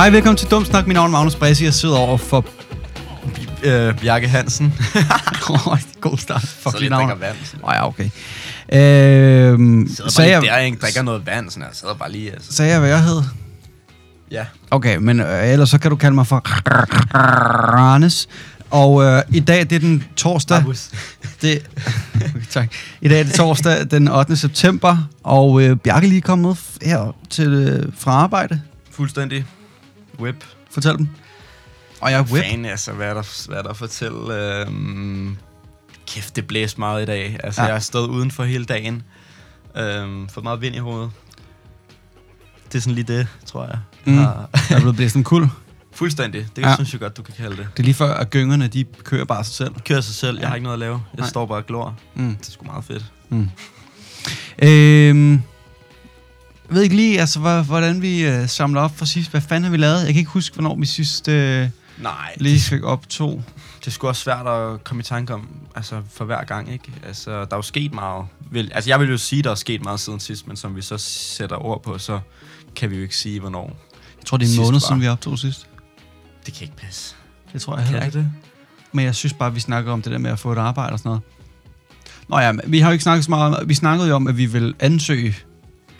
Hej, velkommen til Dumsnak. Mit navn er Magnus Bressi. Jeg sidder over for... Øh, Bjarke Hansen. God start. Fuck så lige navn. drikker vand. Åh, ja, okay. Øhm, Sidder sagde, bare lige jeg, ikke? Drikker noget vand, sådan her. Sidder bare lige, altså. sagde jeg, hvad jeg hed? Ja. Okay, men øh, ellers så kan du kalde mig for Rannes. Og øh, i dag, det er den torsdag. Det, tak. I dag er det torsdag den 8. september, og øh, Bjarke lige kommet her til, øh, fra arbejde. Fuldstændig. Whip. Fortæl dem. Og jeg er whip. Fan, altså, hvad er der, hvad er der at fortælle? Øhm, kæft, det blæste meget i dag. Altså, Ja. jeg har stået udenfor hele dagen. Øhm, fået meget vind i hovedet. Det er sådan lige det, tror jeg. Mm. Jeg er blevet blæst en kul. Fuldstændig. Det ja. synes jeg godt, du kan kalde det. Det er lige før, at gyngerne, de kører bare sig selv. Kører sig selv. Jeg Ja. har ikke noget at lave. Jeg Nej. står bare og glor. Mm. Det er sgu meget fedt. Mm. Øhm, jeg ved ikke lige, altså, hvor- hvordan vi øh, samler op for sidst. Hvad fanden har vi lavet? Jeg kan ikke huske, hvornår vi sidst øh, Nej, lige fik op to. det er sgu også svært at komme i tanke om, altså for hver gang, ikke? Altså, der er jo sket meget. Vel, altså, jeg vil jo sige, der er sket meget siden sidst, men som vi så sætter ord på, så kan vi jo ikke sige, hvornår. Jeg tror, det er en måned var- siden, vi optog sidst. Det kan ikke passe. Det tror jeg heller ikke. det? Men jeg synes bare, vi snakker om det der med at få et arbejde og sådan noget. Nå ja, vi har jo ikke snakket så meget om, vi snakkede jo om, at vi vil ansøge.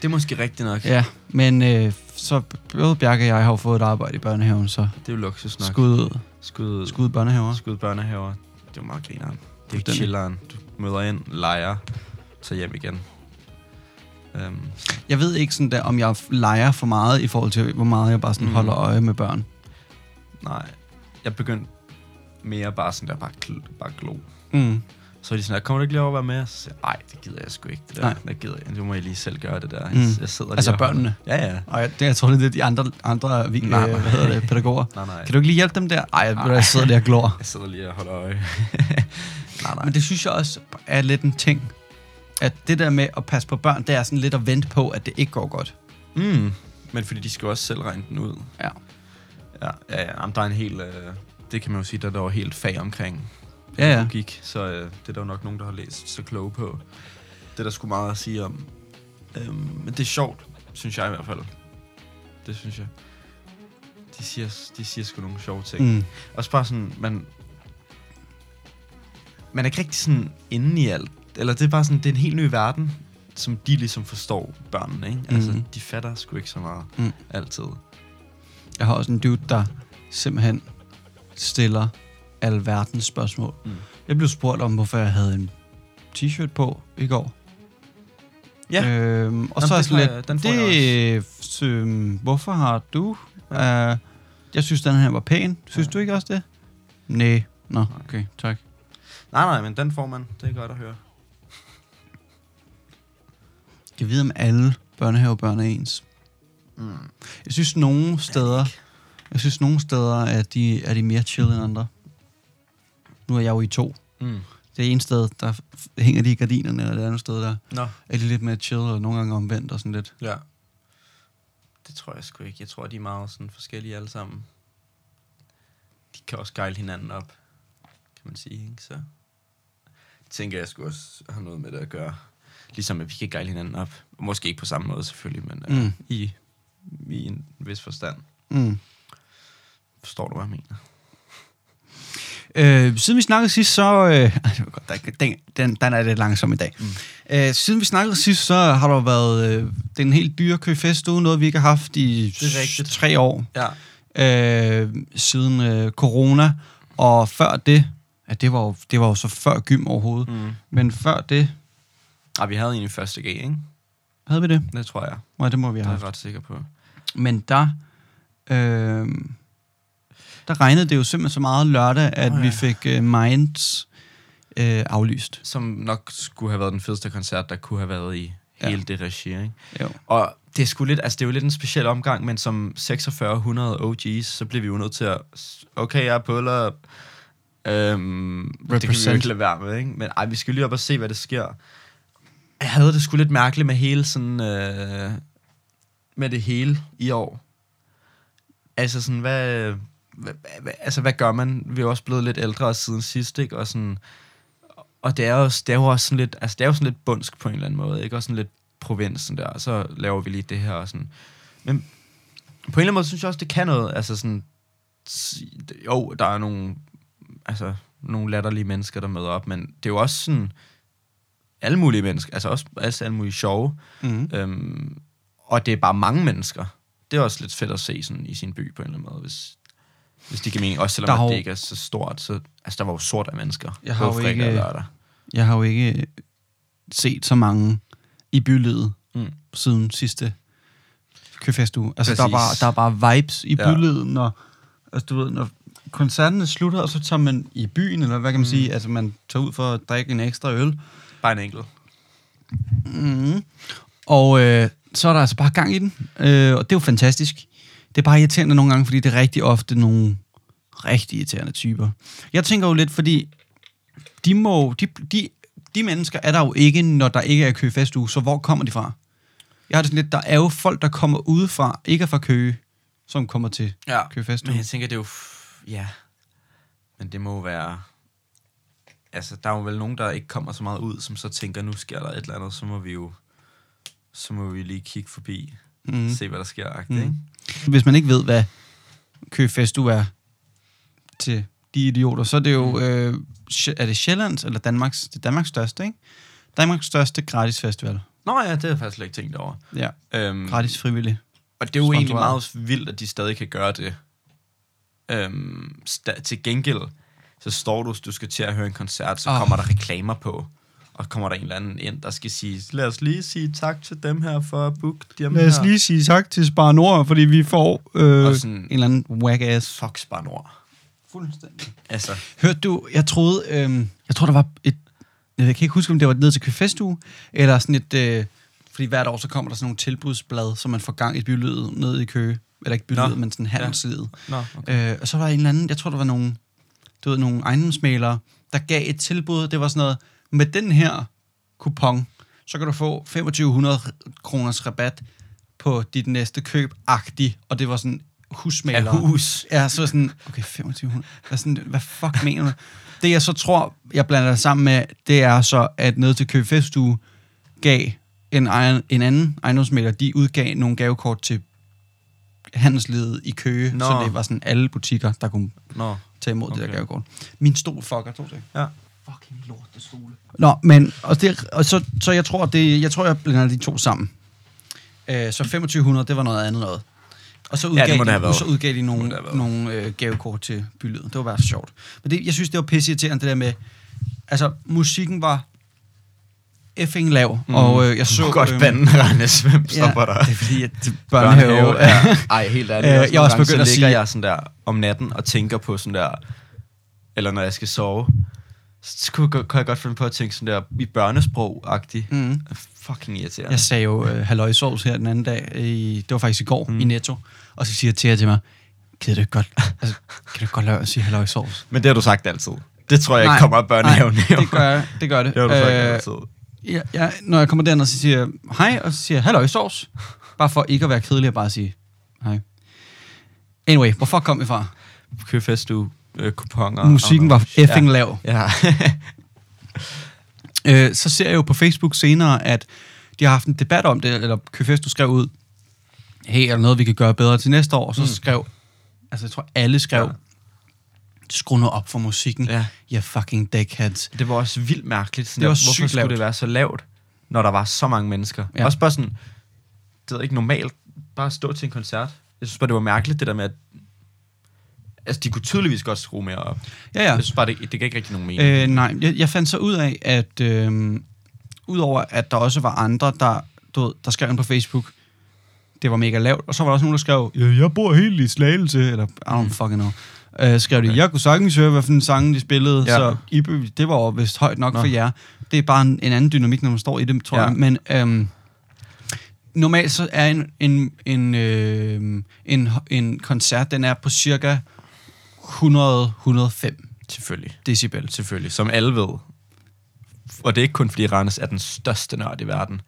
Det er måske rigtigt nok. Ja, men øh, så både Bjarke og jeg har jo fået et arbejde i børnehaven, så Det er jo luksus nok. skud ud. Skud, Skud børnehaver. skud børnehaver. Det er jo meget grineren. Det er chilleren. Du møder ind, leger, tager hjem igen. Um, Jeg ved ikke sådan der, om jeg leger for meget i forhold til, hvor meget jeg bare sådan Mm. holder øje med børn. nej, jeg begyndte mere bare sådan der, bare, gl- bare glo. Mm. Så er de sådan, her, kommer du ikke lige over at være med? Så siger jeg, nej, det gider jeg sgu ikke. Det der, Nej. det gider jeg. Nu må jeg lige selv gøre det der. Mm. Jeg, jeg sidder lige Altså børnene. Ja, ja. Og jeg, det, jeg tror, det er de andre, andre vi, Nej, øh, hvad hedder det, pædagoger. Nej, nej. Kan du ikke lige hjælpe dem der? Ej, jeg, Nej. jeg sidder der og glor. Jeg sidder lige og holder øje. nej, nej. Men det synes jeg også er lidt en ting. At det der med at passe på børn, det er sådan lidt at vente på, at det ikke går godt. Mm. Men fordi de skal jo også selv regne den ud. Ja. Ja, ja, ja. Jamen, der er en helt... Øh, det kan man jo sige, der er der jo helt fag omkring. Ja, ja. Logik, så øh, det er der jo nok nogen, der har læst så kloge på. Det er der sgu meget at sige om. Øhm, men det er sjovt, synes jeg i hvert fald. Det synes jeg. De siger, de siger sgu nogle sjove ting. Mm. Også bare sådan, man... Man er ikke rigtig sådan inde i alt. Eller det er bare sådan, det er en helt ny verden, som de ligesom forstår, børnene, ikke? Altså, Mhm. de fatter sgu ikke så meget. Mm. Altid. Jeg har også en dude, der simpelthen stiller alverdens spørgsmål. Mm. Jeg blev spurgt om, hvorfor jeg havde en t-shirt på i går. Ja. Øhm, og Jamen, så er jeg sådan lidt, den får det, øhm, hvorfor har du? Ja. Uh, jeg synes, den her var pæn. Synes Ja. du ikke også det? Nej. Nå, okay, tak. Nej, nej, men den får man. Det er godt at høre. Jeg ved, om alle børnehavebørn er ens. Mm. Jeg synes, nogle steder, jeg synes, nogle steder er de, er de mere chill end andre. Nu er jeg jo i to. Mm. Det ene sted, der hænger de i gardinerne, og det andet sted, der Nå. er de lidt mere chill, og nogle gange omvendt og sådan lidt. Ja. Det tror jeg sgu ikke. Jeg tror, de er meget sådan forskellige alle sammen. De kan også gejle hinanden op, kan man sige, ikke? Så tænker jeg skulle også har noget med det at gøre. Ligesom at vi kan gejle hinanden op. Måske ikke på samme måde selvfølgelig, men mm. Mm. øh, i, i en vis forstand. Mm. Forstår du, hvad jeg mener? Øh, siden vi snakkede sidst, så... Øh, det den, den, den er lidt langsom i dag. Mm. Øh, siden vi snakkede sidst, så har der været... Øh, det er en helt dyre køfest ude, noget vi ikke har haft i Det er tre år. Ja. øh, siden øh, corona, og før det, ja, det var jo, det var jo så før gym overhovedet, mm. Men før det, Ah, vi havde en i første G, ikke? havde vi det? Det tror jeg. Nej, det må vi Det have er haft. jeg ret sikker på. Men der, øh, der regnede det jo simpelthen så meget lørdag, at oh, ja. ja. vi fik øh, Minds øh, aflyst. Som nok skulle have været den fedeste koncert, der kunne have været i Ja. hele det regi, ikke? Jo. Og det er sgu lidt, altså det er jo lidt en speciel omgang, men som 4600 OG's, så bliver vi jo nødt til at, okay, jeg er puller up. Øhm, det kan vi jo Represent. ikke lade være med, ikke? Men ej, vi skal lige op og se, hvad det sker. Jeg havde det sgu lidt mærkeligt med hele sådan, øh, med det hele i år. Altså sådan, hvad, altså hvad gør man? Vi er også blevet lidt ældre siden sidst, ikke? Og sådan, og det er jo, det er jo også sådan lidt, altså det er jo sådan lidt bundsk på en eller anden måde, ikke? Også sådan lidt provinsen der, og så laver vi lige det her og sådan. Men på en eller anden måde synes jeg også, det kan noget. Altså sådan, jo, der er nogle, altså, nogle latterlige mennesker, der møder op, men det er jo også sådan, alle mulige mennesker, altså også altså alle mulige sjove, Mm. øhm, og det er bare mange mennesker. Det er også lidt fedt at se sådan i sin by på en eller anden måde, hvis, hvis det giver mening. Også Der selvom har at det ikke er så stort, så altså, der var jo sort af mennesker. Jeg har jo ikke- og lørdag. Jeg har jo ikke set så mange i bylivet Mm. siden sidste køfestuge. Altså, der Præcis. der er bare vibes i Ja. bylivet, når, altså, du ved, når koncerten er sluttet, og så tager man i byen, eller hvad kan man mm. sige, altså man tager ud for at drikke en ekstra øl, Bare en enkelt. Mm. Og øh, så er der altså bare gang i den, øh, og det er jo fantastisk. Det er bare irriterende nogle gange, fordi det er rigtig ofte nogle rigtig irriterende typer. Jeg tænker jo lidt, fordi de, må, de, de, de mennesker er der jo ikke, når der ikke er køfestuge, så hvor kommer de fra? Jeg har det sådan lidt, der er jo folk, der kommer udefra, ikke er fra Køge, som kommer til Ja. køfestuge. Men jeg tænker, det er jo... Ja. Men det må være... Altså, der er jo vel nogen, der ikke kommer så meget ud, som så tænker, nu sker der et eller andet, så må vi jo... Så må vi lige kigge forbi, Mm. se hvad der sker, mm. Mm. ikke? Hvis man ikke ved, hvad køfestuge er til de idioter, så er det jo, Mm. øh, er det Sjællands eller Danmarks, det er Danmarks største, ikke? Danmarks største gratis festival. Nå ja, det har jeg faktisk slet ikke tænkt over. Ja, Øhm, gratis frivillig. Og det er jo egentlig Sponsoreret. meget vildt, at de stadig kan gøre det. Øhm, sta- til gengæld, så står du, du skal til at høre en koncert, så oh. kommer der reklamer på. Og kommer der en eller anden ind, der skal sige, lad os lige sige tak til dem her for at booke dem Lad os her. lige sige tak til Spar Nord, fordi vi får øh, Og en sådan- eller anden whack-ass. Fuck Spar Nord. Fuldstændig. Altså, Hørte du, jeg troede, øh, jeg tror der var et, jeg kan ikke huske, om det var ned til Køfestuge, eller sådan et, øh, fordi hvert år så kommer der sådan nogle tilbudsblad, som man får gang i bylivet ned i Køge. Eller ikke bylivet, Nå. men sådan handelslivet. nå, okay. Øh, og så var der en eller anden, jeg tror, der var nogle, du ved, nogle ejendomsmalere, der gav et tilbud. Det var sådan noget, med den her kupon, så kan du få 2500 kroners rabat på dit næste køb, agtig. Og det var sådan husmaler. Hus. Ja, så sådan, okay, 2500. Hvad, sådan, hvad fuck mener du? Det jeg så tror, jeg blander det sammen med, det er så, at ned til Køb Festuge gav en, egen, en anden ejendomsmaler, de udgav nogle gavekort til handelsledet i Køge, Nå. så det var sådan alle butikker, der kunne Nå, tage imod okay. det der gavekort. Min stol fucker, to ting. ja. Fucking lort, det stole. Nå, men og det, og så, så jeg tror, det, jeg tror, jeg blander de to sammen. Øh, så 2500, det var noget andet noget. Og så udgav, det må det de, været. så udgav de nogle, nogle øh, gavekort til bylivet. Det var bare sjovt. Men det, jeg synes, det var pisse irriterende, det der med... Altså, musikken var effing lav, mm. og øh, jeg så... Du godt øhm, bande, Randes. Hvem stopper dig? det er fordi, at det- børnehave... ja. Ej, helt ærligt. Øh, Øh, jeg også begyndt så at ligger sige- jeg sådan der om natten og tænker på sådan der, eller når jeg skal sove, så kunne, kan jeg godt finde på at tænke sådan der i børnesprog-agtigt. Mm. Fucking irriterende. Jeg sagde jo øh, halløjsovs her den anden dag, i, det var faktisk i går, mm. I Netto, og så siger Thea til mig, kan du ikke godt, altså, kan du ikke godt lade være at sige halløjsovs? Men det har du sagt altid. Det tror jeg ikke kommer af børnehaven. Nej, det gør, jeg- det gør det. Det har du sagt Øh, altid. ja, ja, når jeg kommer derned, så siger jeg hej, og så siger jeg halløjsovs. Bare for ikke at være kedelig og bare sige hej. Anyway, hvorfor kom vi fra? Købfest, du øh, kuponer. Musikken var effing lav. Ja. Øh, så ser jeg jo på Facebook senere, at de har haft en debat om det, eller Køfest, du skrev ud, hey, er der noget, vi kan gøre bedre til næste år? Så Mm. skrev, altså jeg tror, alle skrev, Ja. skru nu op for musikken, ja. ja fucking dickheads. Det var også vildt mærkeligt. Sådan Det var der, hvorfor skulle lavt. det være så lavt, når der var så mange mennesker? Ja. Ja. Også bare sådan, det er ikke normalt, bare at stå til en koncert. Jeg synes bare, det var mærkeligt, det der med, at altså, de kunne tydeligvis godt skrue mere op. Ja, Ja. Jeg synes bare, det, det gav ikke rigtig nogen mening. Øh, nej, jeg, jeg fandt så ud af, at øh, udover at der også var andre, der, du ved, der skrev ind på Facebook, det var mega lavt, og så var der også nogen, der skrev, ja, jeg bor helt i Slagelse, eller I don't Mm. fucking know. Øh, skrev de, Okay. jeg kunne sagtens høre, hvad for en sang de spillede, ja. Så Ibe, det var jo vist højt nok Nå. For jer. Det er bare en, en anden dynamik, når man står i det, tror. Ja. jeg. Men øhm, normalt så er en, en, en, øh, en, en koncert, den er på cirka 100-105 Selvfølgelig. decibel. Selvfølgelig. Som alle ved. Og det er ikke kun, fordi Randes er den største nørd i verden.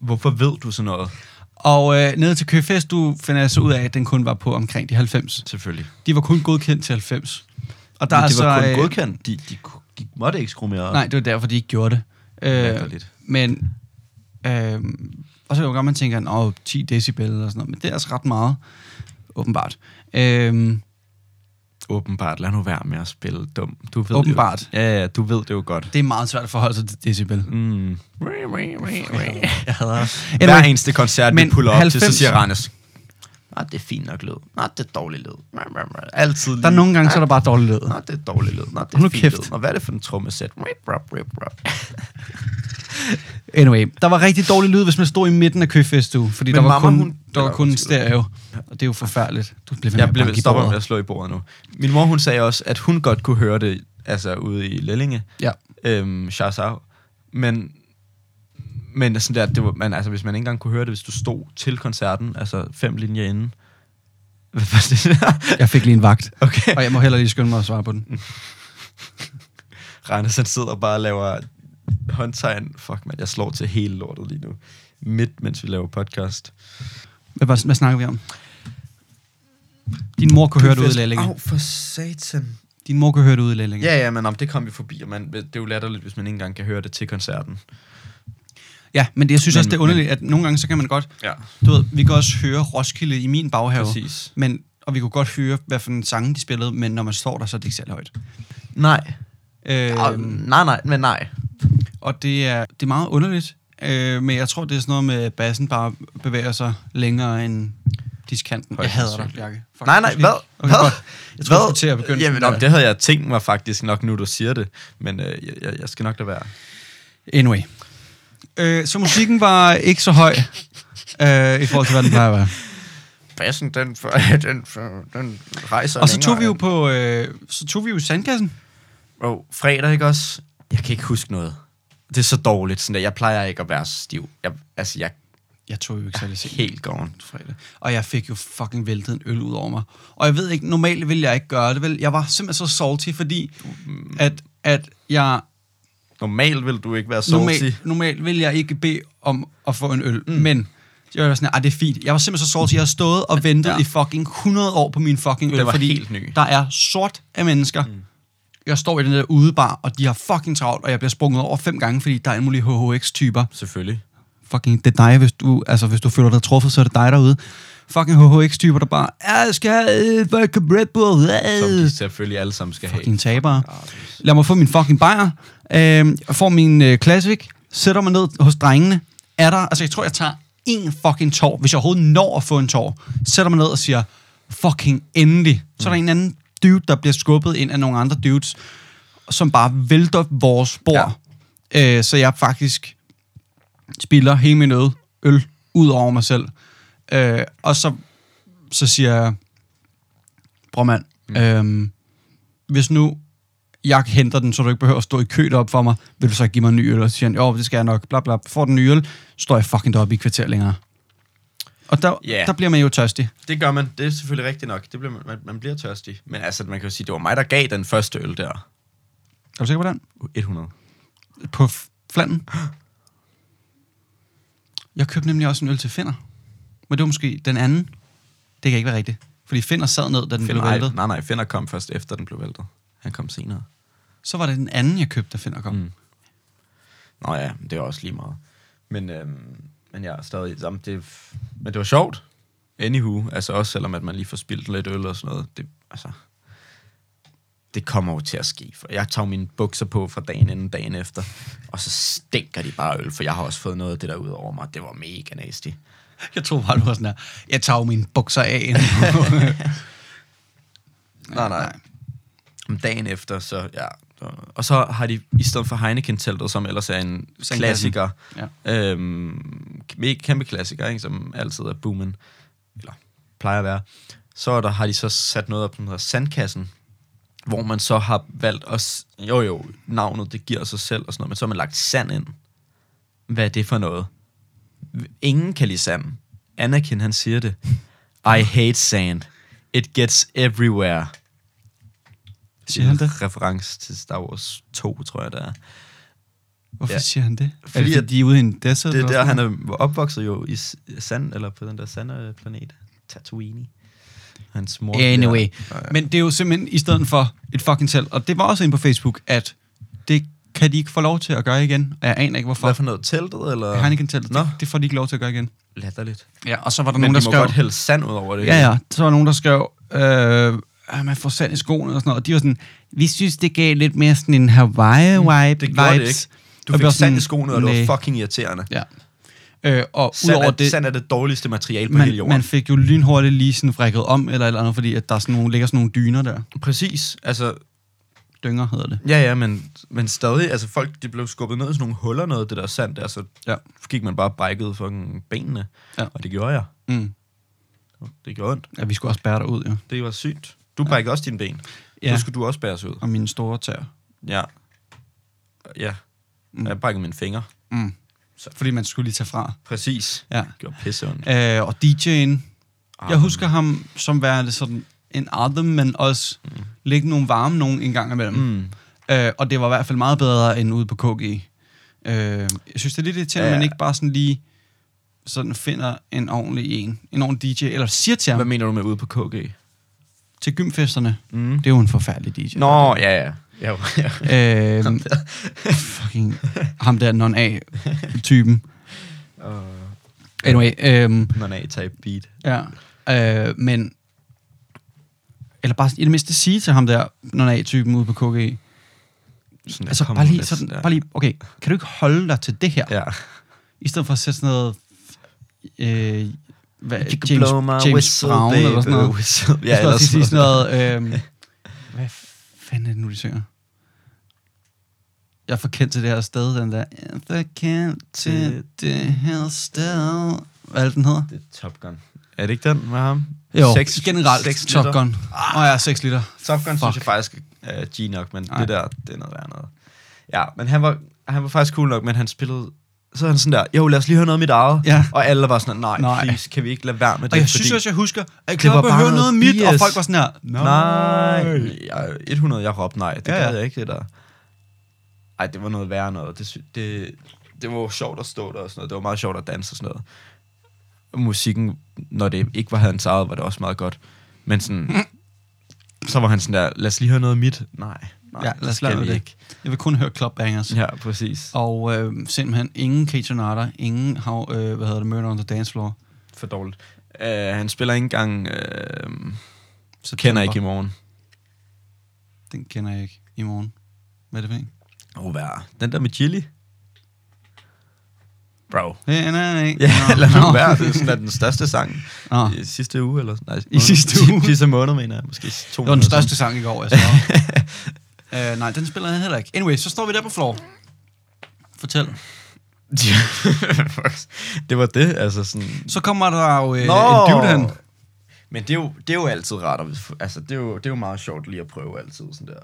Hvorfor ved du sådan noget? Og øh, nede til Køfest, du finder jeg så ud af, at den kun var på omkring de 90. Selvfølgelig. De var kun godkendt til 90. Og der Men det var kun øh, godkendt. De, de, de måtte ikke skrue mere op. Nej, det var derfor, de ikke gjorde det. Øh, Latterligt. men øh, Og så kan man tænke, at 10 decibel eller sådan noget, men det er altså ret meget, åbenbart. Øhm, Åbenbart, lad nu være med at spille dum. Du ved Åbenbart. Jo, ja, ja, du ved det jo godt. det er meget svært at forholde sig til decibel. Mm. Jeg hader Hver eneste koncert, vi Men puller op 90... til, så 90 siger Randes, Nej, det er fint nok lyd. Nej, det er dårlig lyd. Altid Der er nogle gange, så er der bare dårlig lyd. Nej, det er dårlig lyd. Nej, det Hold nu er fint kæft. lyd. Og hvad er det for en trommesæt? Anyway, der var rigtig dårlig lyd, hvis man stod i midten af køfestu, fordi Men der var mamma, kun, hun- der var kun stereo. Og det er jo forfærdeligt. Du med Jeg blev stopper med at slå i bordet nu. Min mor, hun sagde også, at hun godt kunne høre det, altså ude i Lellinge. Ja. Øhm, Charzau. Men, men sådan der, det var, man, altså, hvis man ikke engang kunne høre det, hvis du stod til koncerten, altså fem linjer inden. Hvad var det der? Jeg fik lige en vagt, Okay. og jeg må heller lige skynde mig at svare på den. Randers, han sidder bare og laver håndtegn. Fuck, man, jeg slår til hele lortet lige nu. Midt, mens vi laver podcast. Hvad, hvad, hvad snakker vi om? Din mor kunne høre det ude i Lællinge. Au, for satan. Din mor kunne høre det ude i Lællinge. Ja, ja, men om det kom vi forbi, og man, det er jo latterligt, hvis man ikke engang kan høre det til koncerten. Ja men det, jeg synes Men- også, det er underligt, at nogle gange, så kan man godt... Ja, Du ved, vi kan også høre Roskilde i min baghave. præcis. Men, og vi kunne godt høre, hvad for en sang de spillede, men når man står der, så er det ikke særlig højt. Nej. Øh, Øh, nej, nej, men nej. Og det er, det er meget underligt, øh, men jeg tror, det er sådan noget med, at bassen bare bevæger sig længere end diskanten. Jeg hader dig. Bjarke. Fuck, Nej, nej, hvad? Okay, Hvad? Jeg tror, skulle til at begynde. Jamen, der. det havde jeg tænkt mig faktisk nok nu, du siger det. Men øh, jeg- jeg, jeg skal nok lade være. Anyway. Øh, så musikken var ikke så høj, øh, i forhold til, hvad den plejer at være. Bassen, den, for, den, for, den rejser Og så tog vi jo på, øh, så tog vi jo i sandkassen. Oh, fredag, ikke også? Jeg kan ikke huske noget. Det er så dårligt. Sådan der. Jeg plejer ikke at være stiv. Jeg, altså, jeg Jeg tog jo ikke særlig sent. helt gården. fredag. Og jeg fik jo fucking væltet en øl ud over mig. Og jeg ved ikke, normalt ville jeg ikke gøre det, vel? Jeg var simpelthen så salty, fordi at, at jeg Normalt vil du ikke være salty. normalt, normalt vil jeg ikke bede om at få en øl, mm. men jeg var sådan, at det er fint. Jeg var simpelthen så salty. Jeg har stået og ventet Ja. i fucking 100 år på min fucking øl, Det var fordi helt ny. der er sort af mennesker. Mm. Jeg står i den der udebar, og de har fucking travlt, og jeg bliver sprunget over fem gange, fordi der er alle mulige HHX-typer. Selvfølgelig. Fucking, det er dig, hvis du, altså, hvis du føler dig truffet, så er det dig derude. Fucking HHX-typer, der bare, "Ja, jeg skal øh, Red Bull. Som Øh. de selvfølgelig alle sammen skal have. Fucking tabere. Lad mig få min fucking bajer. Øh, jeg får min øh, Classic. Sætter mig ned hos drengene. Er der, altså jeg tror, jeg tager en fucking tår, hvis jeg overhovedet når at få en tår. Sætter mig ned og siger, fucking endelig. Så er der en anden dude, der bliver skubbet ind af nogle andre dudes, som bare vælter vores bord. Ja. Øh, så jeg faktisk spilder hele min øl, øl ud over mig selv. Øh, og så, så siger jeg, bror mand, mm. øhm, hvis nu jeg henter den, så du ikke behøver at stå i kø op for mig, vil du så give mig en ny øl? Og så siger han, jo, det skal jeg nok, bla bla. Får den nye øl, står jeg fucking deroppe i kvarter længere. Og der, Ja. der bliver man jo tørstig. Det gør man. Det er selvfølgelig rigtigt nok. Det bliver, man, man bliver tørstig. Men altså, man kan jo sige, det var mig, der gav den første øl der. Er du sikker på den? 100. På flanden? Jeg købte nemlig også en øl til Finder. Men det var måske den anden. Det kan ikke være rigtigt. Fordi Finder sad ned, da den Finder, blev væltet. nej, nej, Finder kom først efter, den blev væltet. Han kom senere. Så var det den anden, jeg købte, da Finder kom. Mm. Nå ja, det er også lige meget. Men, øhm, men ja, stadig, jamen, det, men det var sjovt. Anywho, altså også selvom at man lige får spildt lidt øl og sådan noget. Det, altså, det kommer jo til at ske. For jeg tager mine bukser på fra dagen inden dagen efter, og så stinker de bare øl, for jeg har også fået noget af det der ud over mig. Det var mega nasty. Jeg tror bare, det var sådan her. Jeg tager mine bukser af. Nej, nej. Om dagen efter, så ja. Og så har de, i stedet for Heineken-teltet, som ellers er en klassiker, Ja. øhm, kæmpe klassiker, ikke, som altid er boomen, eller plejer at være, så er der, har de så sat noget op, som hedder Sandkassen, hvor man så har valgt at, s- jo jo, navnet, det giver sig selv og sådan noget, men så har man lagt sand ind. Hvad er det for noget? Ingen kan lide sand. Anakin, han siger det. I hate sand. It gets everywhere. Siger han det? Reference til Star Wars 2, tror jeg, det er. Hvorfor Ja. siger han det? Fordi Fordi er det, at- de er ude i en desert? Det er der, han er opvokset jo i sand, eller på den der sande planet. Tatooine. Hans mor. Anyway. Ja, ja. Men det er jo simpelthen i stedet for et fucking telt. Og det var også inde på Facebook, at det kan de ikke få lov til at gøre igen. Og jeg aner ikke, hvorfor. Hvad for noget? Teltet, eller? Heineken teltet. Nå. Det, det får de ikke lov til at gøre igen. Latterligt. Ja, og så var der Men nogen, de der må skrev... godt hælde sand ud over det. Ja, ja. Så var der nogen, der skrev, øh, at man får sand i skoene og sådan noget. Og de var sådan, vi synes, det gav lidt mere sådan en Hawaii-vibe. Det gjorde det ikke. Du fik sand sådan, i skoene, og det var fucking irriterende. Ja. Øh, og Sand udover er, det, sand er det dårligste materiale på hele man, jorden. man fik jo lynhurtigt lige sådan vrikket om, eller eller andet, fordi at der er sådan nogle, ligger sådan nogle dyner der. Præcis. Altså, Dynger hedder det. ja, ja, men, men stadig, altså folk, de blev skubbet ned i sådan nogle huller, noget det der sand der, så Ja. gik man bare brækket fucking benene. Ja. Og det gjorde jeg. Mm. Det gjorde ondt. Ja, vi skulle også bære dig ud, jo. Det var sygt. Du brækkede også dine ben. Ja. Ja. Så skulle du også bæres ud. Og mine store tæer. Ja. Ja. Mm. Jeg brækkede mine fingre. Mm. Så- Fordi man skulle lige tage fra. Præcis. Ja. Det gjorde pisse ondt. Øh, og DJ'en, Ah, jeg husker ham som værende sådan en adam, men også mm. Lægge nogle varme nogen en gang imellem. Mm. Øh, og det var i hvert fald meget bedre end ude på KG. Øh, jeg synes, det er lidt irriterende, at Ja. man ikke bare sådan lige sådan finder en ordentlig en, en ordentlig DJ, eller siger til ham Hvad mener du med ude på KG? til gymfesterne. Mm. Det er jo en forfærdelig DJ. Nå, ja, ja. ja, ja. Øh, fucking ham der non-A-typen. Uh, Anyway, øhm, non A-type beat. ja. Øh, men... Eller bare i det mindste sige til ham der non-A-typen ude på KG. Sådan, Altså bare lige lidt, sådan, ja. bare lige, okay, kan du ikke holde dig til det her? Ja. I stedet for at sætte sådan noget... Øh, hvad, You James, blow my James whistle, Brown baby, eller sådan noget. whistle. Ja, eller sådan sådan noget... Øh, hvad fanden er det nu, de synger? Jeg er for kendt til det her sted, den der... Jeg er for kendt til det her sted... Hvad er det, den hedder? Det er Top Gun. Er det ikke den med ham? Jo, Seks- generelt seks Top. Gun. Åh oh, ja, 6 liter. Top Gun Fuck. synes jeg faktisk er G nok, men Nej. det der, det er noget værd noget. Ja, men han var, han var faktisk cool nok, men han spillede... Så er han sådan der, jo, lad os lige høre noget af mit eget. Ja. Og alle var sådan, nej, Nej. nej, please, kan vi ikke lade være med det? Og jeg fordi- synes også, jeg husker, at jeg klar at bare høre noget noget mit, og folk var sådan her, Nej. Jeg, 100, jeg råbte nej. Det Ja, ja, jeg ikke, det der. Ej, det var noget værre noget. Det, det, det var jo sjovt at stå der og sådan noget. Det var meget sjovt at danse og sådan noget. Musikken, når det ikke var hans eget, var det også meget godt. Men sådan, så var han sådan der, lad os lige høre noget mit. Nej, nej, Ja, lad os lade det. ikke. Jeg vil kun høre club bangers. Ja, præcis. Og øh, simpelthen ingen Kate Renata, ingen how, øh, hvad hedder det, Murder on the Dance Floor. For dårligt. Uh, han spiller ikke engang, uh, September. kender ikke i morgen. Den kender jeg ikke i morgen. Hvad er det for en? Åh, oh, hvad Den der med chili? Bro. Ja, nej, nej. Ja, lad nu være. Det er sådan, at den største sang Nå, i sidste uge, eller. Nej, I sidste uge? Sidste måned, mener jeg. Måske to det var den største sang i går, jeg så. uh, nej, den spiller jeg heller ikke. Anyway, så står vi der på floor. Fortæl. det var det, altså sådan... Så kommer der jo øh, en dude hen. Men det er, jo, det er jo altid rart, at, altså det er, jo, det er jo meget sjovt lige at prøve altid sådan der.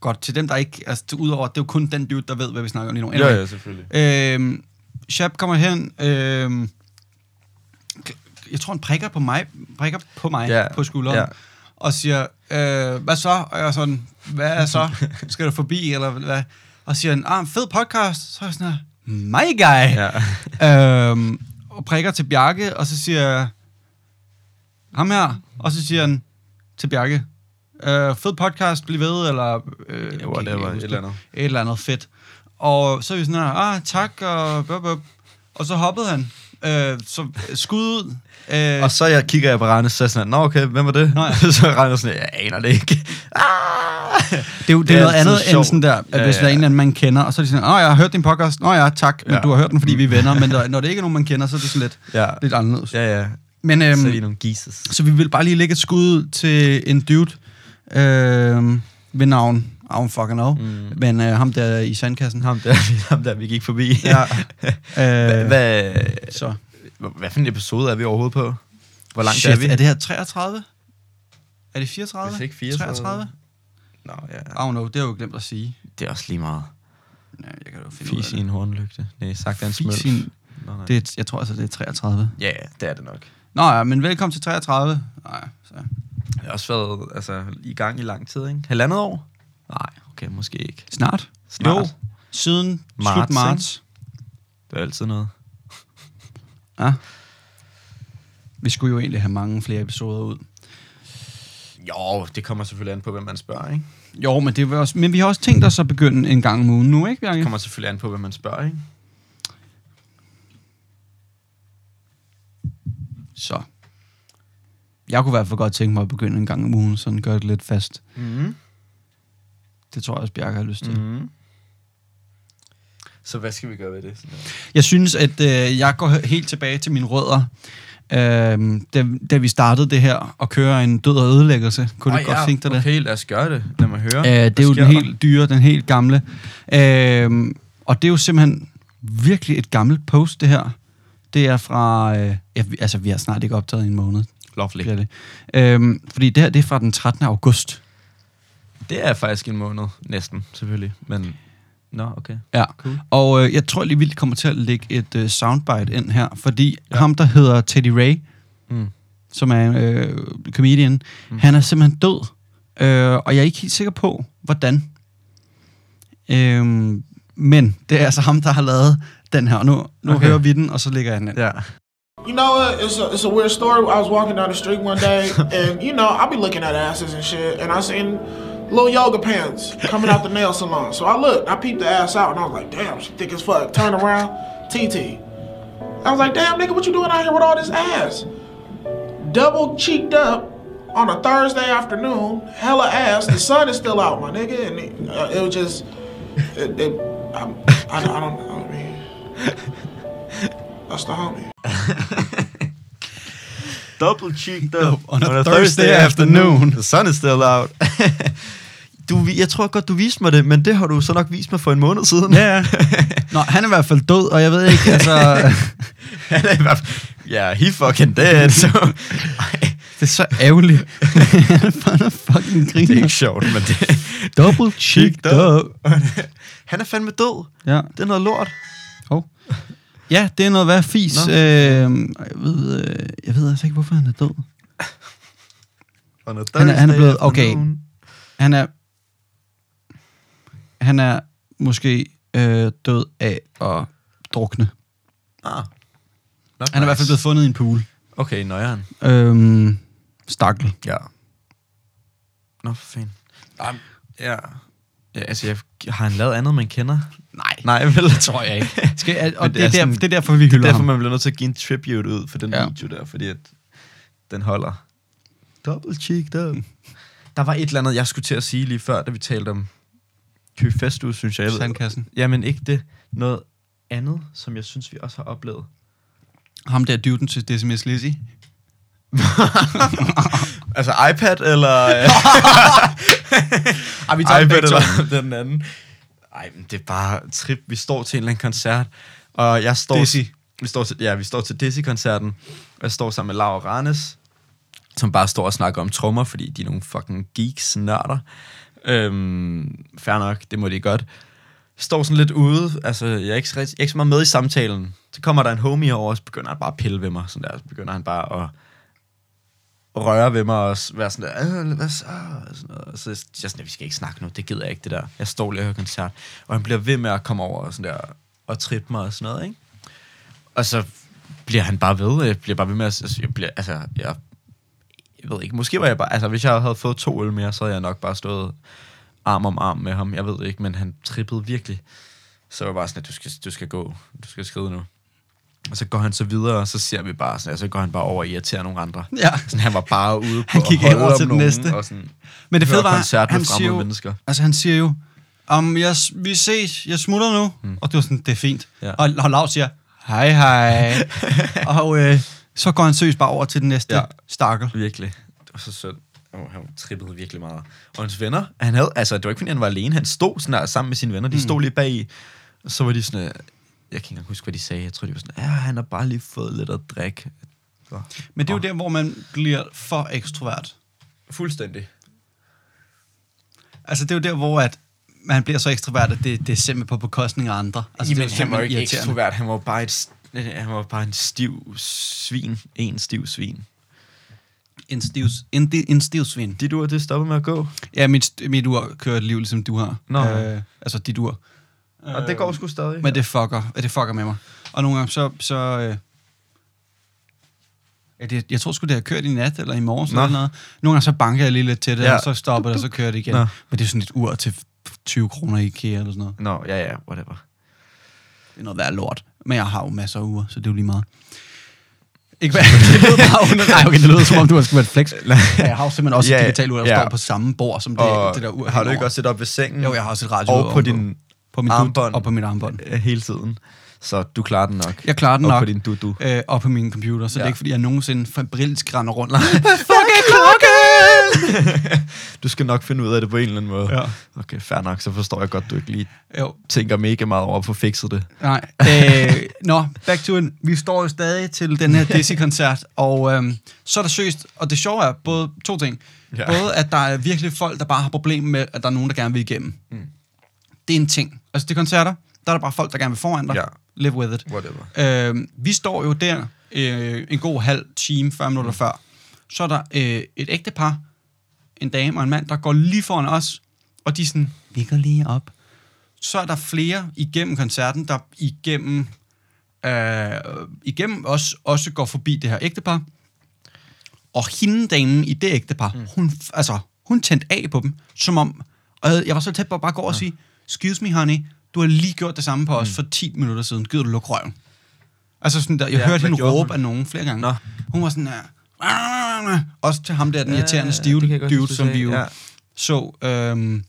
Godt, til dem, der ikke... Altså, udover, det er jo kun den dude, der ved, hvad vi snakker om lige nu. Ja, ja, selvfølgelig. Øhm, Shab kommer hen. Øhm, jeg tror, han prikker på mig, prikker på mig Ja, på skulderen. ja. Og siger, øh, hvad så? Og jeg er sådan, hvad er så? Skal du forbi, eller hvad? Og siger han, ah, fed podcast. Så er jeg sådan her, my guy. Ja. øhm, og prikker til Bjarke, og så siger jeg, ham her. Og så siger han til Bjarke, øh, fed podcast, bliv ved, eller... Øh, kan whatever, et eller det. andet. Et eller andet fedt. Og så er vi sådan her, ah, tak, og bup, bup. Og så hoppede han. Øh, så skud ud. Øh, Og så jeg kigger jeg på Rane, så sådan, nå okay, hvem var det? Nå ja. så Rane sådan, jeg aner det ikke. Ah! det er jo det det er noget andet end sjovt. sådan der, at Ja, hvis ja. der er en eller anden, man kender, og så er de sådan, åh, jeg har hørt din podcast. Nå ja, tak, men Ja. du har hørt den, fordi vi er venner. Men der, når det ikke er nogen, man kender, så er det sådan lidt, Ja, lidt anderledes. ja, ja. Men Så er de øhm, nogle geeses. så vi vil bare lige lægge et skud til en dude øhm, ved navn, I don't fucking know, Mm. men øh, ham der i sandkassen. Ham der, ham der, vi gik forbi. Ja. Hvad, Øh, hvad, så. hvad for en episode er vi overhovedet på? Hvor langt Shit, er vi? Er det her 33? Er det 34? Hvis ikke 34. 33? Nå, ja. I don't know, det har jeg jo glemt at sige. Det er også lige meget. Ja, jeg kan jo finde Fis i det. en hornlygte. Nej, sagt af en smøl. En- Nå, nej. Det er, jeg tror altså, det er 33. Ja, ja, det er det nok. Nå ja, men velkommen til 33. Nej, så. Jeg har også været altså, i gang i lang tid, ikke? Halvandet år? Okay, måske ikke. Snart? Snart. Jo, siden Marts, slut marts. Det er altid noget. Ja. Vi skulle jo egentlig have mange flere episoder ud. Jo, det kommer selvfølgelig an på, hvem man spørger, ikke? Jo, men, det vil også, men vi har også tænkt os at begynde en gang om ugen nu, ikke, Bjarke? Det kommer selvfølgelig an på, hvem man spørger, ikke? Så. Jeg kunne i hvert fald godt tænke mig at begynde en gang om ugen, sådan gør det lidt fast. Mm. Det tror jeg også, Bjarke har lyst til. Mm. Så hvad skal vi gøre ved det? Jeg synes, at øh, jeg går helt tilbage til mine rødder. Øh, da, da vi startede det her og køre en død og ødelæggelse. Kunne du Åh, godt tænke dig det? Okay, lad os gøre det. Lad mig høre. Øh, det er jo den der? helt dyre, den helt gamle. Øh, og det er jo simpelthen virkelig et gammelt post, det her. Det er fra... Øh, ja, altså, vi har snart ikke optaget i en måned. Lovely. Det. Øh, fordi det her, det er fra den 13. august. Det er faktisk en måned, næsten, selvfølgelig. Men, nå, okay. Ja, Cool. og øh, jeg tror lige vildt kommer til at lægge et øh, soundbite ind her, fordi ja. ham, der hedder Teddy Ray, Mm. som er en øh, comedian, mm. han er simpelthen død, øh, og jeg er ikke helt sikker på, hvordan. Øh, men det er altså ham, der har lavet den her, og nu, nu okay. Hører vi den, og så lægger jeg den ind. Ja. You know what? It's a, it's a weird story. I was walking down the street one day, and you know, I'll be looking at asses and shit, and I seen little yoga pants coming out the nail salon. So I looked, I peeped the ass out, and I was like, damn, she thick as fuck. Turn around, TT. I was like, damn, nigga, what you doing out here with all this ass? Double cheeked up on a Thursday afternoon, hella ass. The sun is still out, my nigga, and it, uh, it was just, it, it, I'm, I, I don't know. I mean, that's the homie. Double cheeked up on a Thursday afternoon. The sun is still out. du, jeg tror godt, du viste mig det, men det har du så nok vist mig for en måned siden. Ja, ja. Nå, han er i hvert fald død, og jeg ved ikke, altså... Han er i hvert fald... Ja, he fucking dead, så... Ej, det er så ærgerligt. han er fucking griner. det er ikke sjovt, men det... Double cheeked up. Han er fandme død. Ja. Det er noget lort. Oh. Ja, det er noget værd fis. Nå. Øh, jeg, ved, øh, jeg ved altså ikke, hvorfor han er død. Han er- han er blevet- okay. Han er, han er måske øh, død af at drukne. Ah. Not Han er i hvert fald blevet fundet i en pool. Okay, nøjeren. Øhm, stakkel. Ja. Nå, for fanden. Um, ja. ja. Altså, jeg, har han lavet andet, man kender? Nej, Nej, vel? det tror jeg ikke. Skal, og Men det, er der, sådan- det er derfor, vi Det er hylder derfor, ham. man bliver nødt til at give en tribute ud for den Ja. video der, fordi at den holder. Double cheeked up. Der var et eller andet, jeg skulle til at sige lige før, da vi talte om Kø Festus, synes jeg. Sandkassen. Jamen ikke det. Noget andet, som jeg synes, vi også har oplevet. Ham der dyvden til Decimus Lizzy. Altså iPad, eller... Ej, vi iPad, eller den anden. Ej, men det er bare trip. Vi står til en eller anden koncert, og jeg står... Dizzy. Vi står til, ja, vi står til Dizzy-koncerten, og jeg står sammen med Laura Ranes, som bare står og snakker om trommer, fordi de er nogle fucking geeks, nørder. Øhm, fair nok, det må de godt. Står sådan lidt ude, altså jeg er ikke, jeg er ikke så meget med i samtalen. Så kommer der en homie over, og så begynder han bare at pille ved mig. Sådan der, så begynder han bare at røre ved mig og være sådan der, øh, hvad så? Og sådan noget. Og så er jeg sådan, vi skal ikke snakke nu, det gider jeg ikke, det der. Jeg står lige og hører koncert. Og han bliver ved med at komme over og sådan der, og trippe mig og sådan noget, ikke? Og så bliver han bare ved, jeg bliver bare ved med at, altså, jeg bliver, altså, jeg, jeg ved ikke, måske var jeg bare, altså hvis jeg havde fået to øl mere, så havde jeg nok bare stået arm om arm med ham, jeg ved ikke, men han trippede virkelig. Så var jeg bare sådan, at du skal, du skal gå, du skal skride nu. Og så går han så videre, og så ser vi bare sådan, så går han bare over og irriterer nogle andre. Ja. Sådan, han var bare ude på Han at gik holde over til den nogen, næste. Og sådan, Men det fede var, han siger jo, mennesker. altså han siger jo, om jeg, vi ses, jeg smutter nu. Mm. Og det var sådan, det er fint. Ja. Og, og Lav siger, hej hej. og øh, så går han seriøst bare over til den næste ja. Stakkel. Virkelig. Det var så sødt. Oh, han trippede virkelig meget. Og hans venner, han havde, altså det var ikke fordi han var alene, han stod sådan der sammen med sine venner, de Mm. stod lige bag i, og så var de sådan, øh, jeg kan ikke engang huske, hvad de sagde, jeg tror de var sådan, ja, han har bare lige fået lidt at drikke. Så. Men det er jo der, hvor man bliver for ekstrovert. Fuldstændig. Altså det er jo der, hvor at man bliver så ekstrovert, at det, det er simpelthen på bekostning af andre. Altså, Jamen, det er han var jo ikke ekstrovert, han var bare et, han var bare en stiv svin, en stiv svin. En stiv, en, en stiv svin. Dit ur, det stoppede med at gå. Ja, mit, mit ur kører et liv, ligesom du har. Nå. Øh, altså dit ur. Og det går sgu stadig. Men det fucker, det fucker med mig. Og nogle gange så... så øh, Ja, det, jeg tror sgu, det har kørt i nat eller i morgen. Eller noget. Nogle gange så banker jeg lige lidt til det, ja. og så stopper det, og så kører det igen. Nå. Men det er sådan et ur til 20 kroner i IKEA eller sådan noget. Nå, ja, ja, whatever. Det er noget værd lort. Men jeg har jo masser af uger, så det er jo lige meget. Ikke hvad? det lyder bare under... Nej, okay, det lyder som om, du har skulle være et flex. Ja, jeg har jo simpelthen også Ja, et digitalt ur, der ja. står på samme bord som det, Og det der ur. har du ikke også set op ved sengen? Jo, jeg har også et radio Og på din på mit armbånd. og på mit armbånd. øh, hele tiden. Så du klarer den nok. Jeg klarer den og nok. på din du-du. øh, og på min computer, så ja. det er ikke, fordi jeg nogensinde fabrilsk render rundt. Fucking klokken! du skal nok finde ud af det på en eller anden måde. Ja. Okay, fair nok. Så forstår jeg godt, du ikke lige jo, tænker mega meget over at få fikset det. nej. Øh, Nå, back to it. Vi står jo stadig til den her Dizzy-koncert, og øhm, så er det søst. Og det sjove er både to ting. Ja. Både, at der er virkelig folk, der bare har problemer med, at der er nogen, der gerne vil igennem. Mm. Det er en ting. Altså, det er koncerter, der er der bare folk, der gerne vil foran dig. Ja. Live with it. Whatever. Øh, vi står jo der øh, en god halv time, 40 minutter mm. før. Så er der øh, et ægtepar, en dame og en mand, der går lige foran os, og de sådan, vi går lige op. Så er der flere igennem koncerten, der igennem, øh, igennem os også går forbi det her ægtepar. Og hende damen i det ægtepar, mm. hun, altså, hun tændte af på dem, som om, og jeg var så tæt på at bare gå over og sige, excuse me honey, du har lige gjort det samme på os for 10 minutter siden, gider du lukke røven? Altså sådan der, jeg Ja, ja, hørte hende råbe af nogen flere gange. Nå. Hun var sådan der, også til ham der, den irriterende stive jeg godt dude, som vi jo ja. så. Øhm,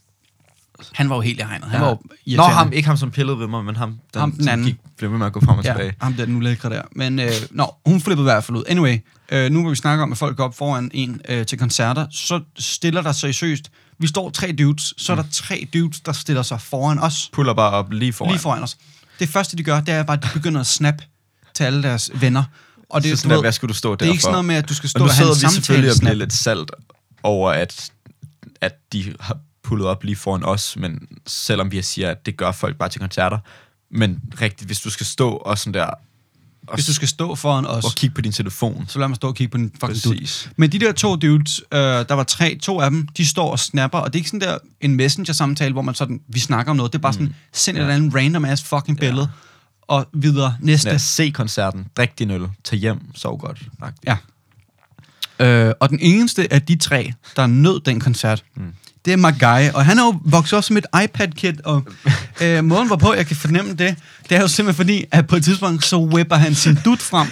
han var jo helt i hegnet. Han Ja. var jo Nå, ham, ikke ham, som pillede ved mig, men ham, den, Ham, den anden. gik, blev ved med at gå frem og Ja, tilbage. ham der, den ulækre der. Men øh, nå, hun flippede i hvert fald ud. Anyway, øh, nu hvor vi snakker om, at folk går op foran en øh, til koncerter, så stiller der sig seriøst. Vi står tre dudes, så er der tre dudes, der stiller sig foran os. Puller bare op lige foran. Lige foran os. Det første, de gør, det er bare, at de begynder at snap til alle deres venner. Og det, så du sådan, der, ved, hvad skulle du stå det der er ikke sådan noget med, at du skal Og stå nu og have sidder en vi samtale selvfølgelig og bliver snap. lidt salt over, at, at de har pullet op lige foran os, men selvom vi siger, at det gør folk bare til koncerter. Men rigtigt, hvis du skal stå og sådan der, og, Hvis du skal stå foran os, og kigge på din telefon, så lad mig stå og kigge på den fucking dude. Præcis. Men de der to dudes, øh, der var tre, to af dem, de står og snapper, og det er ikke sådan der en messenger-samtale, hvor man sådan, vi snakker om noget. Det er bare sådan, send et eller andet random ass fucking billede, og videre. Næste. os se koncerten, drik din øl, tag hjem, sov godt. agtigt. Ja. Øh, og den eneste af de tre, der nød den koncert, mm. det er Magai, og han er jo vokset op som et iPad-kid, og øh, måden hvorpå jeg kan fornemme det, det er jo simpelthen fordi, at på et tidspunkt, så whipper han sin dut frem,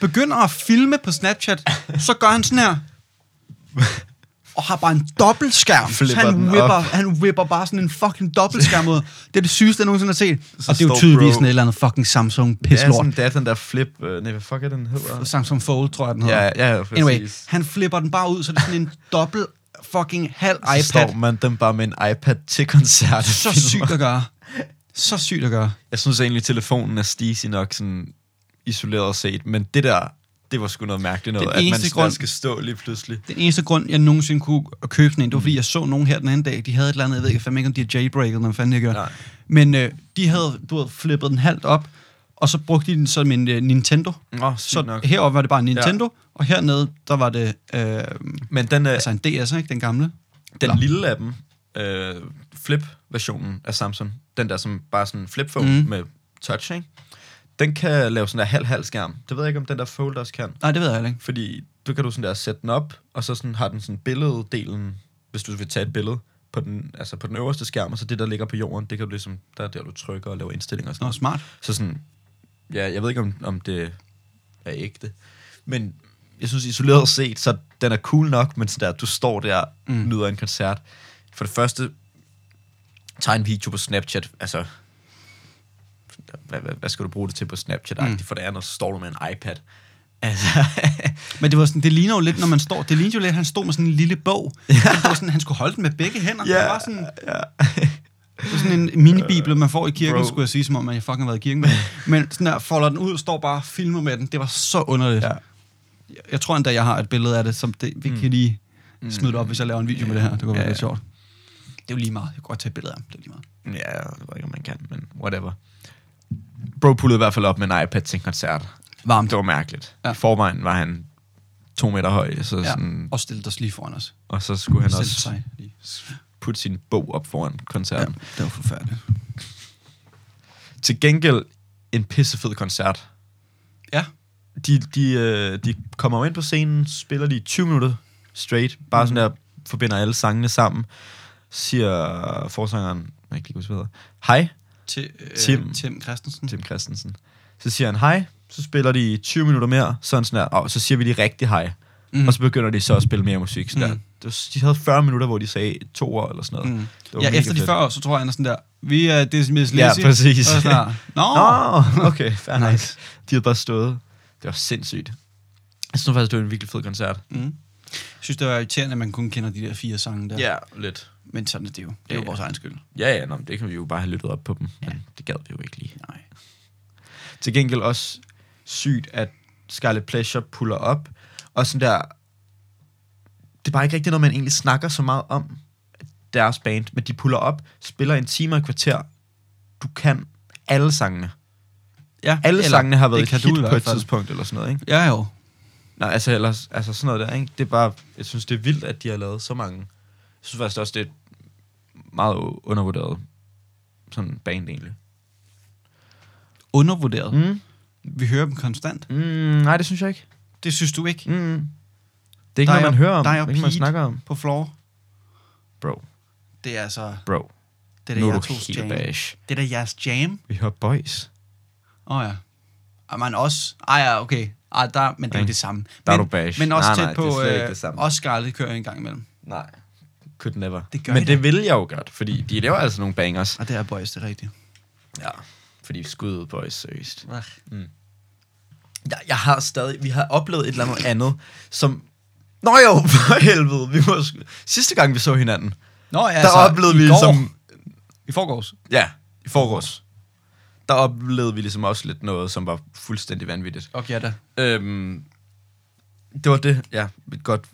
begynder at filme på Snapchat, så gør han sådan her, og har bare en dobbeltskærm. Så han den whipper, han whipper bare sådan en fucking dobbeltskærm ud. Det er det sygeste, jeg nogensinde har set. Så og det er jo tydeligvis et eller andet fucking Samsung pislort. sådan, det er den der flip, øh, nej, hvad fuck er den hedder? Samsung Fold, tror jeg, den hedder. Ja, ja, ja, præcis. Anyway, han flipper den bare ud, så det er sådan en dobbelt fucking halv Så iPad. står man dem bare med en iPad til koncert. Så sygt at gøre. Så sygt at gøre. Jeg synes egentlig, telefonen er steasy nok sådan isoleret set, men det der, det var sgu noget mærkeligt noget, Den at man grund... skal stå lige pludselig. Den eneste grund, jeg nogensinde kunne købe sådan en, det var fordi, jeg så nogen her den anden dag, de havde et eller andet, jeg ved ikke, fandme ikke, om de har jailbreaket, eller hvad fanden jeg gør. Nej. Men øh, de havde, du ved, flippet den halvt op, og så brugte de den som en øh, Nintendo. Nå, Så nok. heroppe var det bare en Nintendo, ja. og hernede, der var det øh, Men den, øh, altså en DS, ikke? Den gamle. den eller- lille af dem, øh, flip-versionen af Samsung, den der som bare sådan flip phone Mhm. mm. med touch, ikke? Den kan lave sådan der halv-halv skærm. Det ved jeg ikke, om den der Fold også kan. Nej, det ved jeg heller ikke. Fordi du kan du sådan der sætte den op, og så sådan har den sådan billeddelen, hvis du vil tage et billede, på den, altså på den øverste skærm, og så det, der ligger på jorden, det kan du ligesom, der er der, du trykker og laver indstillinger og sådan Nå, noget. smart. Så sådan, ja, jeg ved ikke, om, om det er ægte, men jeg synes isoleret set, så den er cool nok, men sådan der, du står der, mm. nyder en koncert. For det første, tager en video på Snapchat, altså, hvad, hvad, hvad skal du bruge det til på Snapchat? Mm. For det andet, så står du med en iPad. Altså, Men det var sådan, det ligner jo lidt, når man står, det ligner jo lidt, at han stod med sådan en lille bog. Ja. Det var sådan, han skulle holde den med begge hænder. Det var sådan, ja. det var sådan en mini-bibel, man får i kirken, Bro. skulle jeg sige, som om man jeg fucking har været i kirken med. Men sådan der, folder den ud, står bare og filmer med den. Det var så underligt. Ja. Jeg, tror endda, jeg har et billede af det, som det, vi kan lige smide det op, hvis jeg laver en video med det her. Det kunne være Ja, lidt ja. sjovt. Det er jo lige meget. Jeg kan godt tage et billede af. Det er lige meget. Ja, jeg ved ikke, om man kan, men whatever. Bro pullede i hvert fald op med en iPad til en koncert. Varmt. Det var mærkeligt. Ja. Ja. I forvejen var han to meter høj, så Ja. sådan, Og stillede os lige foran os. og så skulle han Stillede også sig lige. putte sin bog op foran Ja, koncerten. det var forfærdeligt. Til gengæld en pissefed koncert. Ja. de, de, øh, de kommer jo ind på scenen, spiller de i 20 minutter straight, bare sådan der, forbinder alle sangene sammen, siger forsangeren, jeg kan ikke lige huske, hvad hedder, hej, Til, øh, Tim. Tim Christensen. Tim Christensen. Så siger han hej, så spiller de i 20 minutter mere, sådan sådan der, og så siger vi lige rigtig hej. Mm. Og så begynder de så at spille mere musik. Sådan Mm. der. Det var, de havde 40 minutter, hvor de sagde to ord eller sådan noget. Mm. Det Ja, efter de fedt. 40 år, så tror jeg, han er sådan der, vi er Dismiss Ja, Lizzy. præcis. Og sådan der, Nå, Nå, okay, fair Nice. nice. De havde bare stået. Det var sindssygt. Jeg synes faktisk, det var en virkelig fed koncert. Mm. Jeg synes, det var irriterende, at man kun kender de der fire sange der. Ja, lidt. Men sådan er det jo. Det er jo Ja. vores egen skyld. Ja, ja, nå, det kan vi jo bare have lyttet op på dem. Ja. Men det gad vi jo ikke lige. Nej. Til gengæld også sygt, at Scarlet Pleasure puller op, og sådan der... Det er bare ikke rigtig noget, man egentlig snakker så meget om, deres band, men de puller op, spiller en time og et kvarter. Du kan alle sangene. Ja, Alle sangene har været et hit du på et tidspunkt, eller sådan noget, ikke? Ja, jo. Nej, altså, ellers, altså sådan noget der, ikke? Det er bare, jeg synes, det er vildt, at de har lavet så mange. Jeg synes faktisk også, det er meget undervurderet sådan band, egentlig. Undervurderet. Mm. Vi hører dem konstant. Mm, nej, det synes jeg ikke. Det synes du ikke? Mm. Det er ikke Der er noget, man hører om. der er Det er ikke, man snakker om. På floor. Bro, Det er altså... bro. Det er er tos helt jam. bash. Det er da jeres jam. Vi hører boys. Åh oh, ja. Ej, men også... Ej ja, okay. Ej, der, men det er jo det samme. Der er men, du bash. Men også Nej, tæt nej, på... det er øh, kører en gang imellem. Nej. Could never. Det gør Men I det da. vil jeg jo godt, fordi de laver altså nogle bangers. Og det er boys, det er rigtigt. Ja. Fordi skud ud boys, seriøst. Ach. Jeg, jeg har stadig, vi har oplevet et eller andet andet, som... Nå jo, for helvede. Vi må, sidste gang, vi så hinanden, Nå, ja, der oplevede vi ligesom... I forgårs. Ja, i forgårs. Der oplevede vi ligesom også lidt noget, som var fuldstændig vanvittigt. Okay, ja da. Øhm, det var det, ja, et godt.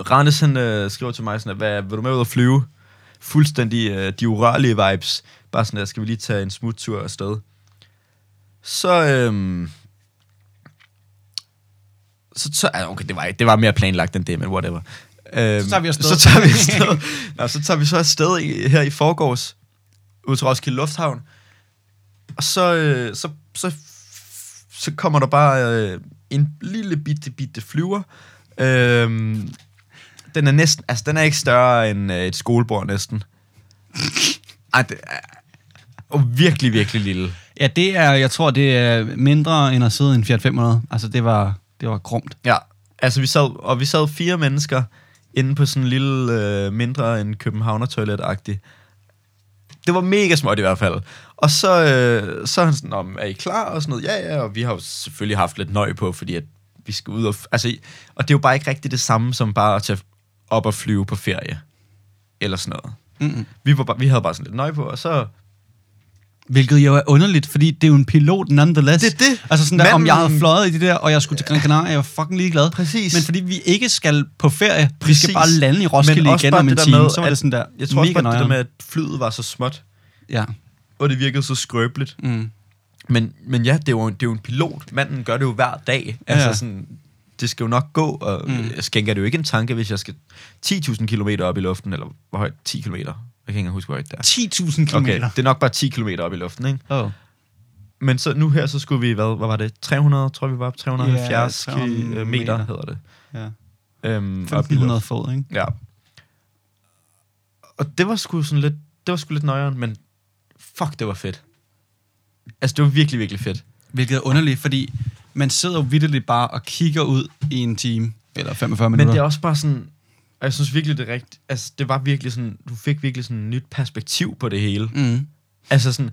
Randes, han øh, skriver til mig sådan, at, hvad, vil du med ud og flyve? Fuldstændig øh, de urørlige vibes. Bare sådan der, skal vi lige tage en smuttur afsted? Så, øhm, så, så ah, okay, det var, det var mere planlagt end det, men whatever. Øhm, tager vi afsted. Så tager vi afsted. Nå, så tager vi så afsted i, her i forgårs, ud til Roskilde Lufthavn. Og så, øh, så, så, så kommer der bare øh, en lille bitte, bitte flyver. Øhm, den er næsten, altså den er ikke større end øh, et skolebord næsten. Ej, det er og virkelig, virkelig lille. Ja, det er, jeg tror, det er mindre end at sidde i en Fiat 500. Altså, det var, det var grumt. Ja, altså vi sad, og vi sad fire mennesker inde på sådan en lille, øh, mindre end Københavner toilet. Det var mega småt i hvert fald. Og så, øh, så er han sådan, om, er I klar? Og sådan noget, ja, ja, og vi har jo selvfølgelig haft lidt nøje på, fordi at vi skal ud og... f- Altså, og det er jo bare ikke rigtig det samme, som bare at tage op og flyve på ferie. Eller sådan noget. Mm-mm. Vi, var bare, vi havde bare sådan lidt nøje på, og så... Hvilket jo er underligt, fordi det er jo en pilot nonetheless. Det er det. Altså sådan der, om Manden- jeg havde fløjet i det der, og jeg skulle til Gran Canaria, jeg var fucking ligeglad. Præcis. Men fordi vi ikke skal på ferie, vi Præcis. skal bare lande i Roskilde igen om en time, med, så var at- det sådan der Jeg tror også bare, det der med, at flyet var så småt, Ja. og det virkede så skrøbeligt. Mm. Men, men ja, det er, jo, det er jo en pilot. Manden gør det jo hver dag. Altså ja. sådan, det skal jo nok gå, og Mm. jeg skænker det jo ikke en tanke, hvis jeg skal 10.000 km op i luften, eller hvor højt? 10 km. Jeg kan ikke engang huske, hvor højt det er. 10.000 km. Okay, det er nok bare 10 km op i luften, ikke? Oh. Men så nu her, så skulle vi, hvad, hvad var det? 300, tror vi var op. 370 Ja, yeah, 300 meter, meter. hedder det. Ja. Øhm, op i 1500 luften. fod, ikke? Ja. Og det var sgu sådan lidt, det var sgu lidt nøjeren, men fuck, det var fedt. Altså, det var virkelig, virkelig fedt. Hvilket er underligt, fordi man sidder jo vidderligt bare og kigger ud i en time, eller 45 Men minutter. det er også bare sådan, og jeg synes virkelig, det er rigtigt. Altså, det var virkelig sådan, du fik virkelig sådan et nyt perspektiv på det hele. Mm. Altså sådan,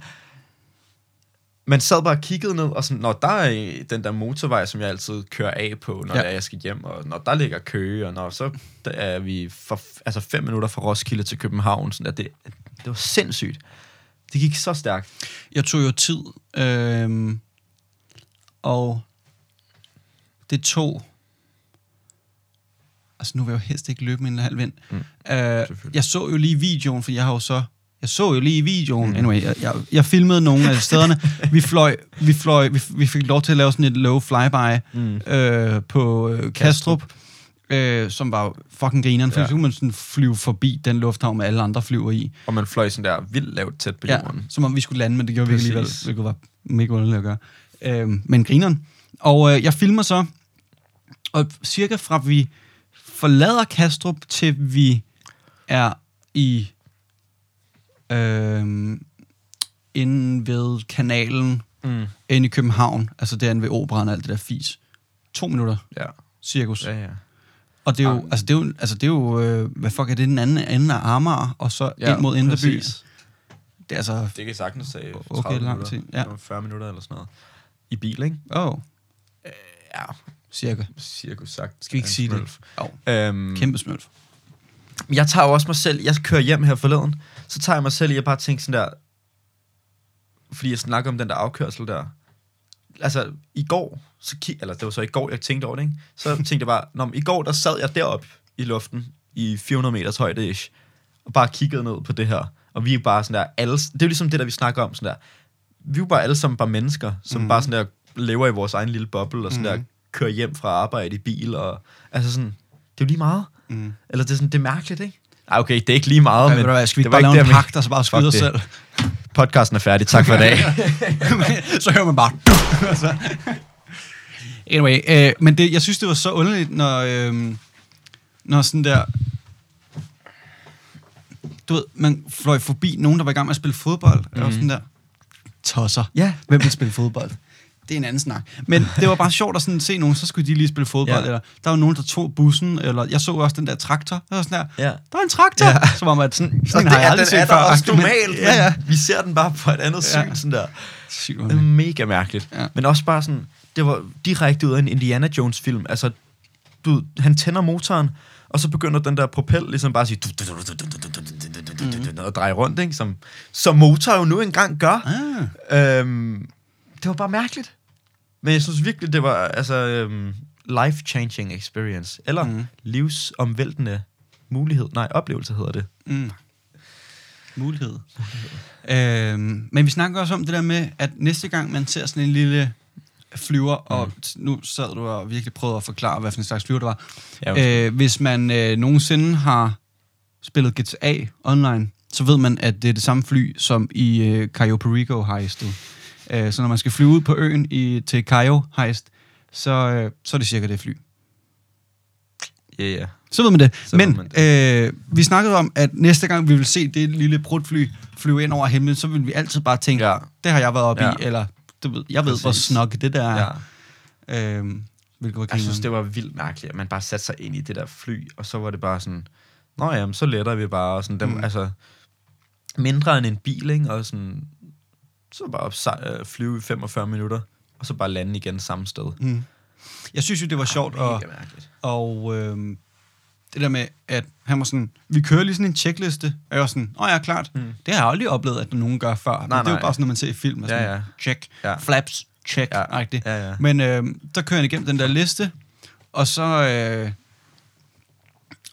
man sad bare og kiggede ned, og sådan, når der er den der motorvej, som jeg altid kører af på, når Ja. jeg skal hjem, og når der ligger kø, og når så er vi for, altså fem minutter fra Roskilde til København, sådan at det, det var sindssygt. Det gik så stærkt. Jeg tog jo tid, øhm, og det tog... Altså, nu vil jeg jo helst ikke løbe med en halv vind. Mm, øh, selvfølgelig. jeg så jo lige videoen, for jeg har jo så... Jeg så jo lige videoen. Mm. Anyway, jeg, jeg, jeg filmede nogle af stederne. vi fløj, vi fløj, vi, vi fik lov til at lave sådan et low flyby mm. øh, på øh, Kastrup, øh, som var fucking grineren, for Ja. ja. så kunne man sådan flyve forbi den lufthavn, med alle andre flyver i. Og man fløj sådan der vildt lavt tæt på Ja, jorden. som om vi skulle lande, men det gjorde vi ikke alligevel, Præcis. hvilket var mega underligt at gøre. Øhm, men grineren. Og øh, jeg filmer så, og cirka fra vi forlader Kastrup, til vi er i øh, inde ved kanalen, Mm. inde i København, altså derinde ved operan og alt det der fis. To minutter, Ja. cirkus. Ja, ja. Og det er jo, Ah. altså det er jo, altså det er jo øh, hvad fuck er det, den anden ende af Amager, og så ja, ind mod Indreby. Det er altså, Det kan sagtens tage Okay, 30 lang minutter. tid, ja. 40 minutter eller sådan noget. I bil, ikke? åh, oh, Ja, cirka. cirkus sagt. Skal vi ikke sige det? smølf. Jo, Øhm, kæmpe smølf. jeg tager jo også mig selv, jeg kører hjem her forleden, så tager jeg mig selv i at bare tænke sådan der, fordi jeg snakker om den der afkørsel der. Altså, i går, så ki- eller det var så i går, jeg tænkte over det, ikke? Så tænkte jeg bare, Nå, i går, der sad jeg deroppe i luften, i 400 meters højde ish, og bare kiggede ned på det her. Og vi er bare sådan der, alle, det er jo ligesom det, der vi snakker om, sådan der, vi er jo bare alle sammen bare mennesker, som mm. bare sådan der lever i vores egen lille boble, og sådan mm. der kører hjem fra arbejde i bil, og altså sådan, det er jo lige meget. Mm. Eller det er sådan, det er mærkeligt, ikke? Ej, okay, det er ikke lige meget, Ja, men hvad, skal vi det bare lave en pagt, og så bare skyde os det. selv? Podcasten er færdig. Tak for i dag. så hører man bare... Anyway, øh, men det, jeg synes, det var så underligt, når, øh, når sådan der... Du ved, man fløj forbi nogen, der var i gang med at spille fodbold, mm. og sådan der... Tosser. Ja. Hvem vil spille fodbold? Det er en anden snak. Men det var bare sjovt at sådan se nogen, så skulle de lige spille fodbold. Ja. Ja. Eller der var nogen, der tog bussen, eller jeg så også den der traktor. Var sådan der, Ja. der er en traktor! Ja. Ja. Så var man sådan, Og sådan det har jeg aldrig den set er før. også Men- normalt, Ja, ja. men vi ser den bare på et andet syn, Ja. sådan der. Sygt, Det er mega mærkeligt. Ja. Men også bare sådan, det var direkte ud af en Indiana Jones film. Altså, du, han tænder motoren, og så begynder den der propel ligesom bare at sige, og dreje rundt, ikke? Som, som motor jo nu engang gør. Ah. Øhm, det var bare mærkeligt. Men jeg synes virkelig, det var altså øhm, life-changing experience. Eller mm. Mm. livsomvæltende mulighed. Nej, oplevelse hedder det. Mm. Mulighed. Øhm, men vi snakker også om det der med, at næste gang man ser sådan en lille flyver, og t- nu sad du og virkelig prøvede at forklare, hvad for en slags flyver det var. Ja, Øh, hvis man øh, nogensinde har spillet GTA online, så ved man, at det er det samme fly, som i øh, Cayo Perico heistet. Øh, så når man skal flyve ud på øen i, til Cayo heist, så, øh, så er det cirka det fly. Ja, ja. Så ved man det. Så Men man Øh, vi snakkede om, at næste gang vi vil se det lille brudfly flyve ind over himlen, så vil vi altid bare tænke, Ja. ja. det har jeg været oppe Ja. i, eller du ved, jeg ved, hvor Præcis. snok det der ja. er. Øh, hvilket var Jeg synes, det var vildt mærkeligt, at man bare satte sig ind i det der fly, og så var det bare sådan, nå jamen, så letter vi bare, og sådan, dem. Mm. altså, mindre end en bil, ikke? og sådan, så bare op, øh, flyve i 45 minutter, og så bare lande igen samme sted. Mm. Jeg synes jo, det var sjovt, og, Mega mærkeligt. og øh, det der med, at han var sådan, vi kører lige sådan en checkliste, og jeg var sådan, åh ja, klart, Mm. det har jeg aldrig oplevet, at nogen gør før. Nej, men det er jo bare sådan, når man ser i film, og Ja, sådan, ja. check, Ja. flaps, check, Ja. ja. rigtigt. Ja, ja. Men øh, der kører han igennem den der liste, og så... Øh,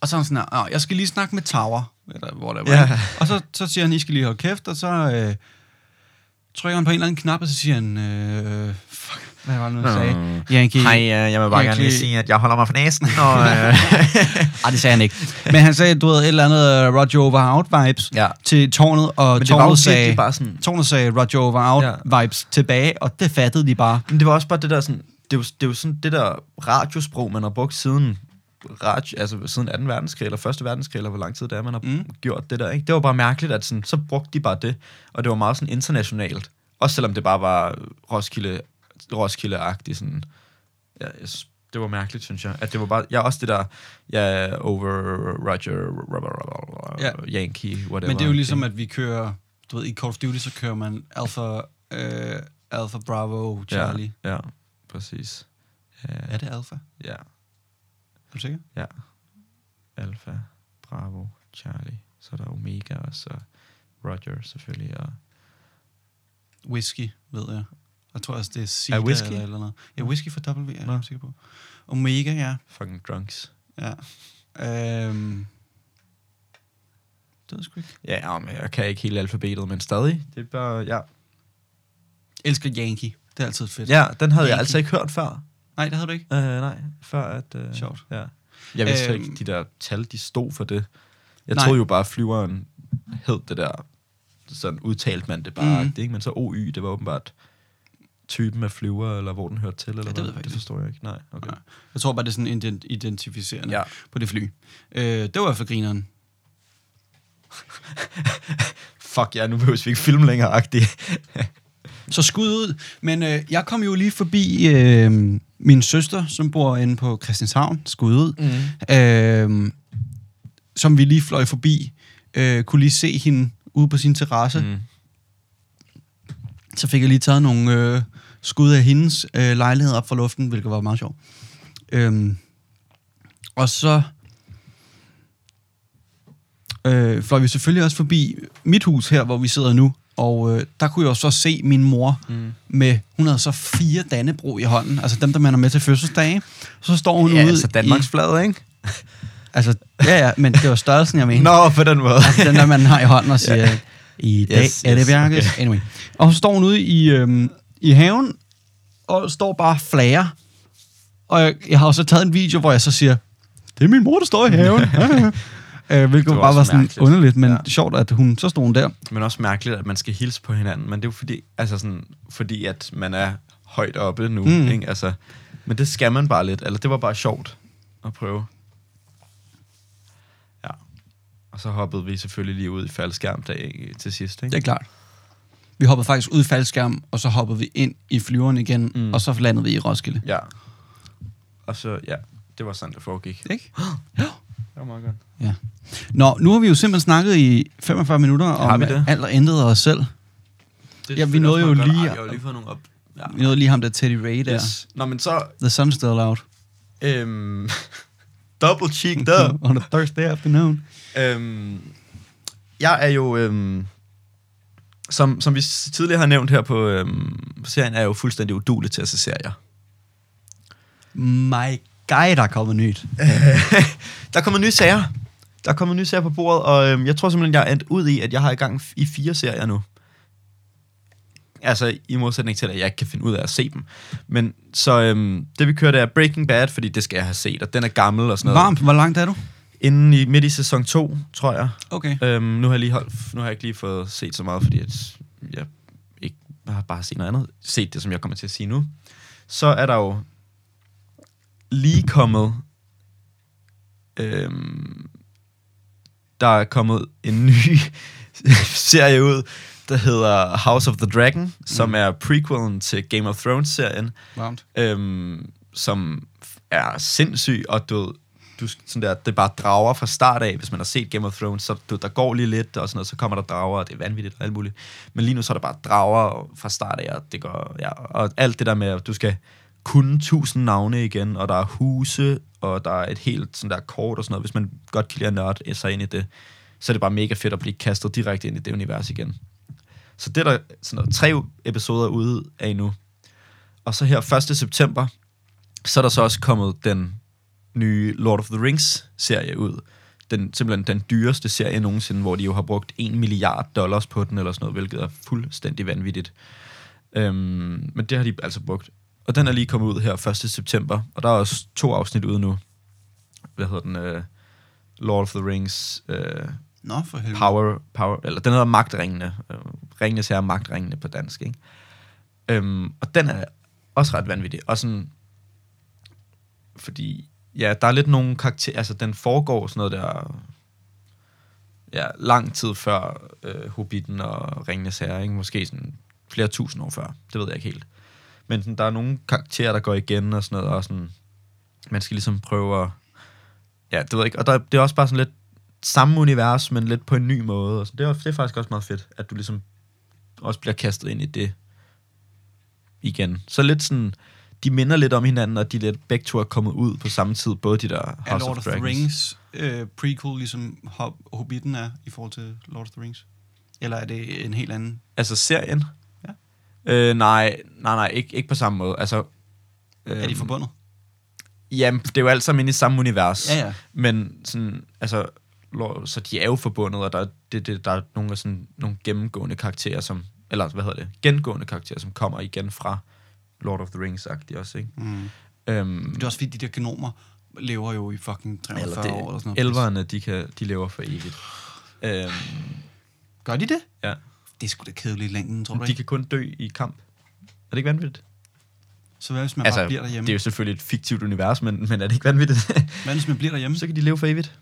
og så er han sådan her, "Åh, jeg skal lige snakke med Tower, eller hvor det var. Ja. Og så, så siger han, I skal lige holde kæft, og så øh, trykker han på en eller anden knap, og så siger han, øh, fuck, hvad var det nu, han sagde? Yankee. Hej, øh, jeg vil bare Virkelig- gerne lige sige, at jeg holder mig for næsen, og... Øh, Ej, det sagde han ikke. Men han sagde, du ved, et eller andet uh, Roger Over Out vibes Ja. til tårnet, og Men tårnet sagde, bare sådan- tårnet sagde Roger Over Out Ja. vibes tilbage, og det fattede de bare. Men det var også bare det der sådan, det er, jo, det er jo sådan det der radiosprog, man har brugt siden radio, altså siden 2. verdenskrig, eller 1. verdenskrig, eller hvor lang tid det er, man har mm. Gjort det der, ikke? Det var bare mærkeligt, at sådan, så brugte de bare det, og det var meget sådan internationalt. Også selvom det bare var Roskilde, Roskilde-agtigt, sådan. Ja, det var mærkeligt, synes jeg. At det var bare, ja, også det der, ja, over Roger, Ja. Yankee, whatever. Men det er jo ligesom, at vi kører, du ved, i Call of Duty, så kører man Alpha, øh, Alpha Bravo Charlie. Ja, ja præcis. Ja, Er det Alpha? ja. Du sikker? Ja. Alpha, Bravo, Charlie. Så er der Omega også, og Roger selvfølgelig. Og Whisky, ved jeg. Jeg tror også, det er Sida Er whisky? eller, eller noget. Ja, whisky for W, er jeg sikker på. Omega, ja. fucking drunks. ja. Øhm. Det ved jeg sgu ikke. Ja, men jeg kan ikke hele alfabetet, men stadig. Det er bare, ja. Elsker Yankee. Det er altid fedt. Ja, den havde jeg Yankee. altså ikke hørt før. Nej, det havde du ikke. Uh, nej, før at... Uh, Sjovt. Ja. Jeg vidste Øhm. ikke, de der tal, de stod for det. Jeg Nej. troede jo bare, at flyveren hed det der. Sådan udtalte man det bare. Mm. Det, ikke? Men så OY, det var åbenbart typen af flyver, eller hvor den hørte til, eller det hvad? ved jeg faktisk det forstår jeg ikke. Nej, okay. Nej. Jeg tror bare, det er sådan ident- identificerende Ja. på det fly. Øh, det var i hvert fald grineren. Fuck ja, nu behøver vi ikke filme længere, agtigt. Så skud ud. Men øh, jeg kom jo lige forbi øh, min søster, som bor inde på Christianshavn. Skud ud. Mm. Øh, som vi lige fløj forbi. Øh, kunne lige se hende ude på sin terrasse. Mm. Så fik jeg lige taget nogle øh, skud af hendes øh, lejlighed op fra luften, hvilket var meget sjovt. Øhm, og så øh, fløj vi selvfølgelig også forbi mit hus her, hvor vi sidder nu. Og øh, der kunne jeg jo så se min mor mm. med, hun havde så fire dannebro i hånden, altså dem, der man er med til fødselsdage. Så står hun Ja, ude altså Danmarks i, flaget, ikke? Altså, ja, ja, men det var størrelsen, jeg mente. Nå, på den måde. Altså, den der, man har i hånden og siger, ja. i dag Yes, yes, er det yes, Bjarkes. okay. Anyway. Og så står hun ude i, øhm, i haven, og står bare flager. Og jeg, jeg har jo så taget en video, hvor jeg så siger, det er min mor, der står i haven. øh, hvilket var bare var sådan mærkeligt. underligt, men Ja. ja. sjovt, at hun så stod hun der. Men også mærkeligt, at man skal hilse på hinanden. Men det er jo fordi, altså sådan, fordi at man er højt oppe nu. Mm. Ikke? Altså, men det skal man bare lidt. Eller det var bare sjovt at prøve. Ja. Og så hoppede vi selvfølgelig lige ud i faldskærmdag til sidst. Ikke? Det er klart. Vi hoppede faktisk ud i faldskærm, og så hoppede vi ind i flyveren igen, Mm. og så landede vi i Roskilde. Ja. Og så, ja, det var sådan, det foregik. Ikke? Det var meget godt. Ja. Nå, nu har vi jo simpelthen snakket i 45 minutter om vi det? alt og intet os selv. Det Ja, vi nåede jo lige- Jeg har lige fået nogle op. Ja. Vi nåede lige ham der Teddy Ray der. Yes. Nå, men så... The sun's still out. Øhm, double cheeked up. On a Thursday afternoon. Øhm, jeg er jo, øhm, som, som vi tidligere har nævnt her på, øhm, på serien, er jeg jo fuldstændig udulig til at se serier. My guy, der er kommet nyt. der kommer nye sager. Der er kommet nye sager på bordet, og øhm, jeg tror simpelthen, jeg er endt ud i, at jeg har i gang i fire serier nu. Altså, i modsætning til, at jeg ikke kan finde ud af at se dem. Men så øhm, det vi kører, det er Breaking Bad, fordi det skal jeg have set, og den er gammel og sådan noget. Varmt, hvor langt er du? Inden i midt i sæson 2, tror jeg. Okay. Øhm, nu, har jeg lige holdt, nu har jeg ikke lige fået set så meget, fordi at jeg ikke jeg har bare set noget andet. Set det, som jeg kommer til at sige nu. Så er der jo lige kommet... Øhm, der er kommet en ny serie ud, der hedder House of the Dragon, som Mm. er prequelen til Game of Thrones-serien Varmt. øhm, som er sindssyg, og du, du sådan der, det er bare drager fra start af, hvis man har set Game of Thrones, så du, der går lige lidt, og sådan noget, så kommer der drager, og det er vanvittigt og alt muligt. Men lige nu så er der bare drager fra start af, og det går, ja, og alt det der med, at du skal kun tusind navne igen, og der er huse, og der er et helt sådan der kort og sådan noget, hvis man godt kan lide at nørde sig ind i det, så er det bare mega fedt at blive kastet direkte ind i det univers igen. Så det er der sådan noget, tre episoder ude af nu. Og så her 1. september, så er der så også kommet den nye Lord of the Rings serie ud. Den, simpelthen den dyreste serie nogensinde, hvor de jo har brugt 1 milliard dollars på den, eller sådan noget, hvilket er fuldstændig vanvittigt. Øhm, men det har de altså brugt. Og den er lige kommet ud her 1. september, og der er også to afsnit ude nu. Hvad hedder den? Uh, Lord of the Rings uh, Nå, for helvede. Power, power, eller den hedder Magtringene. Øh, Ringenes Herre Magtringene på dansk, ikke? Øhm, og den er også ret vanvittig. Og sådan, fordi, ja, der er lidt nogle karakterer, altså den foregår sådan noget der, ja, lang tid før øh, Hobbiten og Ringenes Herre, ikke? Måske sådan flere tusind år før. Det ved jeg ikke helt. Men sådan, der er nogle karakterer, der går igen og sådan noget, og sådan, man skal ligesom prøve at, ja, det ved jeg ikke, og der, det er også bare sådan lidt samme univers, men lidt på en ny måde. Og så det, er, det er faktisk også meget fedt, at du ligesom også bliver kastet ind i det igen. Så lidt sådan, de minder lidt om hinanden, og de lidt begge to er kommet ud på samme tid, både de der Er House Lord of of the Dragons. Rings øh, prequel, ligesom Hob- Hobbiten er i forhold til Lord of the Rings? Eller er det en helt anden? Altså serien? Øh, nej, nej, nej, ikke, ikke på samme måde. Altså, Øh, er de forbundet? Jamen, det er jo alt sammen inde i samme univers. Ja, ja. Men sådan, altså, så de er jo forbundet, og der, er- det, det, der er nogle, sådan, nogle gennemgående karakterer, som, eller hvad hedder det, gengående karakterer, som kommer igen fra Lord of the Rings-agtigt også, ikke? Mm. Øhm, Det er også fordi, de der genomer lever jo i fucking 340 eller år eller sådan noget. elverne, de, kan, de lever for evigt. Øhm, Gør de det? ja. Det er sgu da kedeligt i længden, tror du De ikke? kan kun dø i kamp. det ikke vanvittigt? Så hvad hvis man altså, bare bliver derhjemme? det er jo selvfølgelig et fiktivt univers, men, men er det ikke vanvittigt? Hvad hvis man bliver derhjemme? så kan de leve for evigt.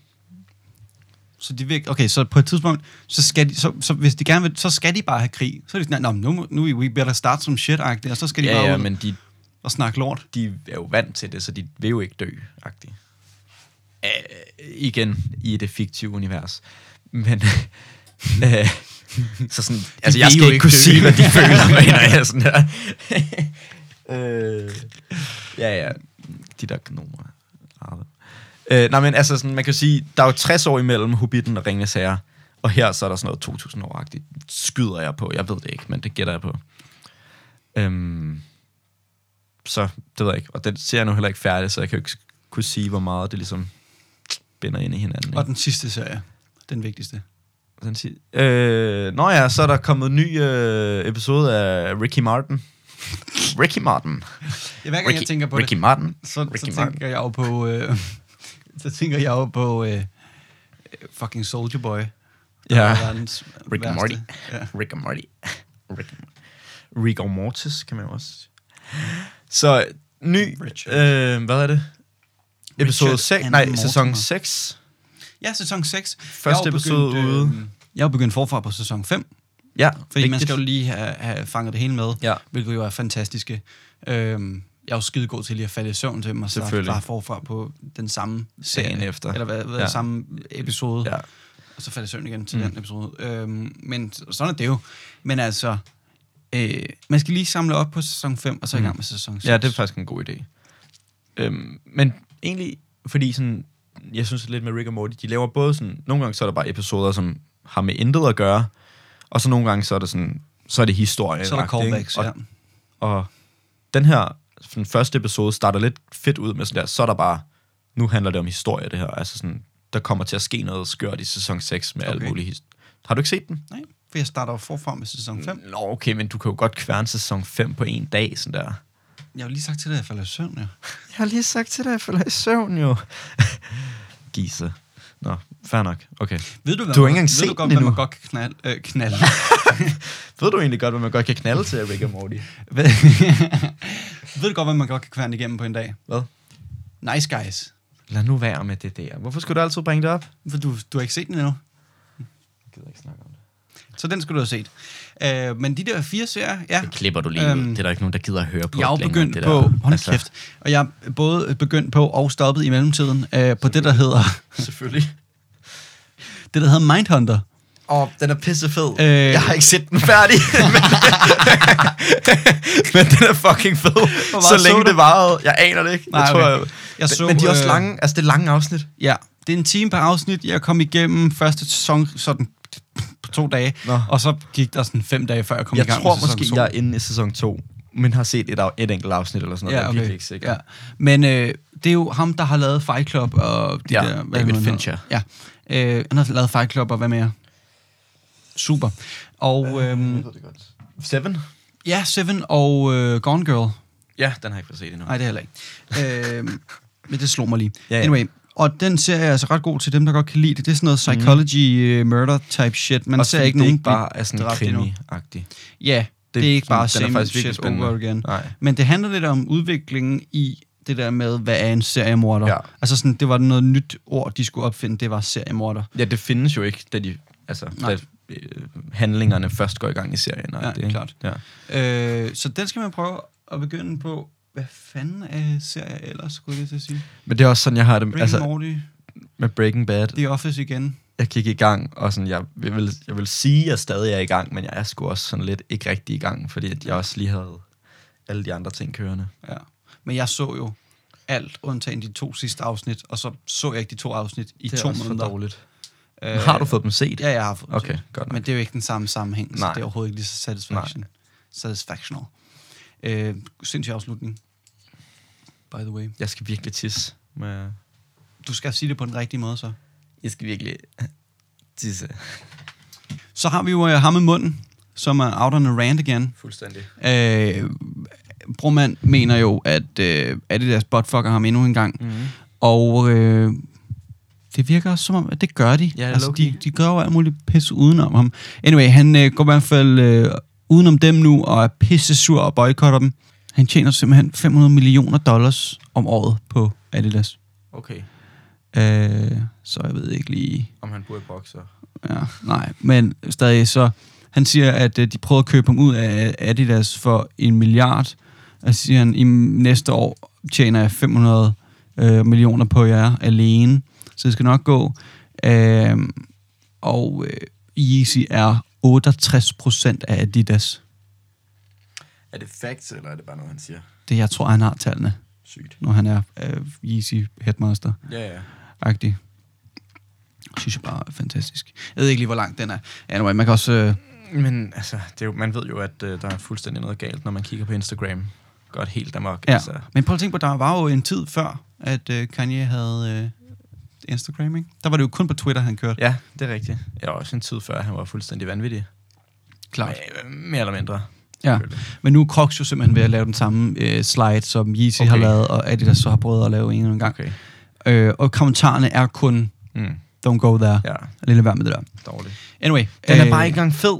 Så de vil, okay, så på et tidspunkt, så skal de, så, så hvis de gerne vil, så skal de bare have krig. Så er de sådan, "Nå, nu, nu er we better start some shit -agtigt, og så skal de Ja, bare ja, ud men de, og snakke lort. de er jo vant til det, så de vil jo ikke dø, agtigt. Øh, igen, i det fiktive univers. Men, så sådan, altså jeg skal ikke kunne sige, hvad de føler, mener jeg sådan der. øh, ja, ja, de der. Arve. Øh, nej, men altså, sådan, man kan sige, der er jo 60 år imellem Hobbiten og Ringenes Herre, og her så er der sådan noget 2000 år -agtigt. Skyder jeg på, jeg ved det ikke, men det gætter jeg på. Øhm, så det ved jeg ikke, og den ser jeg nu heller ikke færdig, så jeg kan jo ikke kunne sige, hvor meget det ligesom binder ind i hinanden. Og Ikke? den sidste serie, den vigtigste. Den siger, øh, nå ja, så er der kommet en ny øh, episode af Ricky Martin. Ricky Martin. Ja, hver gang jeg tænker på Ricky det, Martin. så, så Ricky tænker Martin. jeg jo på, øh, så tænker jeg jo på øh, fucking Soldier Boy. Ja. Rick and. Morty. Ja. Rick and Morty. Rick, Rick og Mortis, kan man jo også. Så, ny, Richard. øh, hvad er det? Episode Richard 6, and nej, sæson 6. ja, sæson 6. Første episode ude. Øh, jeg jo begyndt forfra på sæson 5, Ja, fordi man skal jo lige have, have fanget det hele med, Ja. hvilket jo er fantastiske. Øhm, jeg er jo skide god til lige at falde i søvn til mig, så Selvfølgelig. bare forfra på den samme serie, efter. eller hvad, hvad Ja. samme episode, Ja. og så falder jeg i søvn igen til Mm. mm. den episode. Øhm, men sådan er det jo. Men altså, øh, man skal lige samle op på sæson 5, og så i Mm. gang med sæson 6. Ja, det er faktisk en god idé. Øhm, men egentlig, fordi sådan, jeg synes lidt med Rick og Morty, de laver både sådan, nogle gange så er der bare episoder, som har med intet at gøre, og så nogle gange så er det sådan, så er det historie. Så er der callbacks, og, ja. og den her den første episode starter lidt fedt ud med sådan der, så er der bare, nu handler det om historie, det her. Altså sådan, der kommer til at ske noget skørt i sæson 6 med okay. Okay. alt muligt. his- Har du ikke set den? Nej, for jeg starter jo forfra med sæson 5. Nå, okay, men du kan jo godt kværne sæson 5 på en dag, sådan der. Jeg har jo lige sagt til dig, at jeg falder i søvn, ja. Jeg har lige sagt til dig, at jeg falder i søvn, jo. Gise. Nå, fair nok. Okay. Ved du, hvad Du har man, ikke engang ved set du godt, den hvad man endnu. godt kan knalde? Øh, knalde. Ved du egentlig godt, hvad man godt kan knalde til Rick og Morty? ved, ved du godt, hvad man godt kan kværne igennem på en dag? Hvad? Nice guys. Lad nu være med det der. Hvorfor skulle du altid bringe det op? For du, du har ikke set den endnu. Jeg gider ikke snakke om det. Så den skulle du have set. Øh, men de der fire serier, ja. Det klipper du lige Øhm, ud. Det er der ikke nogen, der gider at høre på. Jeg er jo længere, begyndt det på, der. hold altså, kæft, og jeg er både begyndt på og stoppet i mellemtiden øh, på det, der hedder, Selvfølgelig. det, der hedder Mindhunter. Åh, oh, den er pissefed. Øh, jeg har ikke set den færdig. men den er fucking fed. Så længe du? det varede. Jeg aner det ikke. Nej, jeg tror, okay. jeg, Jeg men, så, men de er også øh, lange. Altså, det er lange afsnit. Ja, det er en time per afsnit. Jeg kom igennem første sæson sådan to dage, Nå. og så gik der sådan fem dage, før jeg kom Jeg i gang tror med måske, to. jeg er inde i sæson 2, men har set et, af- et enkelt afsnit eller sådan noget. Ja, Jeg er okay. virkelig ikke sikker. Ja. Men øh, det er jo ham, der har lavet Fight Club og de Ja, der... hvad David? Fincher. Ja, øh, han har lavet Fight Club og hvad mere? Super. Og øhm, det godt. Seven? ja, Seven og øh, Gone Girl. Ja, den har jeg ikke fået set endnu. Nej, det er heller ikke. øh, men det slog mig lige. Ja, ja. Anyway, og den ser jeg altså ret god til dem, der godt kan lide det. Det er sådan noget psychology, mm. murder type shit. Man Også ser ikke nogen ikke bare er sådan krimi-agtig. Ja, det, det er ikke bare sådan- er same shit spændende. over again. Nej. Men det handler lidt om udviklingen i det der med, hvad er en seriemorder? Ja. Altså sådan, det var noget nyt ord, de skulle opfinde, det var seriemorder. Ja, det findes jo ikke, da de... Altså, Nej. da øh, handlingerne først går i gang i serien. Ja, det, klart. Ja. Øh, så den skal man prøve at begynde på. Hvad fanden er serier ellers, skulle jeg til at sige? Men det er også sådan, jeg har det Rick altså, Morty, med Breaking Bad. The Office igen. Jeg gik i gang, og sådan, jeg, jeg, vil, jeg vil sige, at jeg stadig er i gang, men jeg er sgu også sådan lidt ikke rigtig i gang, fordi at jeg også lige havde alle de andre ting kørende. Ja. Men jeg så jo alt, undtagen de to sidste afsnit, og så så jeg ikke de to afsnit i to måneder. dårligt. Øh, Har du fået dem set? Ja, jeg har fået dem Okay, set. godt nok. Men det er jo ikke den samme sammenhæng, så Nej. det er overhovedet ikke lige så satisfaction. satisfactional. Øh, sindssyg afslutning. By the way. Jeg skal virkelig tisse. Med... Du skal sige det på den rigtige måde, så. Jeg skal virkelig tisse. Så har vi jo uh, ham med munden, som er out on a rant igen. Fuldstændig. Øh, Broman mener jo, at øh, Adidas botfucker ham endnu en gang. Mm. Og øh, det virker også som om, at det gør de. Ja, altså, low-key. de, de gør jo alt muligt pis udenom ham. Anyway, han øh, går i hvert fald øh, udenom dem nu, og er pisse sur og boykotter dem. Han tjener simpelthen 500 millioner dollars om året på Adidas. Okay. Øh, så jeg ved ikke lige... Om han i bokser. Ja, nej, men stadig så... Han siger, at øh, de prøver at købe ham ud af Adidas for en milliard. Og siger han, i næste år tjener jeg 500 øh, millioner på jer alene. Så det skal nok gå. Øh, og øh, Yeezy er 68 procent af Adidas. Er det facts, eller er det bare noget, han siger? Det jeg tror, han har tallene, Sygt. når han er øh, Yeezy headmaster. Ja, ja. agtig. Synes jeg bare er fantastisk. Jeg ved ikke lige, hvor langt den er. Anyway, man kan også... Øh, Men altså, det er jo, man ved jo, at øh, der er fuldstændig noget galt, når man kigger på Instagram. Godt helt amok. ja. Altså. Men prøv at tænke på, der var jo en tid før, at øh, Kanye havde Instagram, ikke? Der var det jo kun på Twitter, han kørte. Ja, det er rigtigt. Jeg var også en tid før, han var fuldstændig vanvittig. Klart. Øh, Mere eller mindre. Ja. Men nu er Crocs jo simpelthen ved at lave den samme øh, slide, som Yeezy okay. har lavet, og Adidas så har prøvet at lave en gang. Okay. Øh, og kommentarerne er kun, Mm. don't go there. Ja, Lad lige være med det der. dårligt. Anyway. Den er bare ikke engang fed.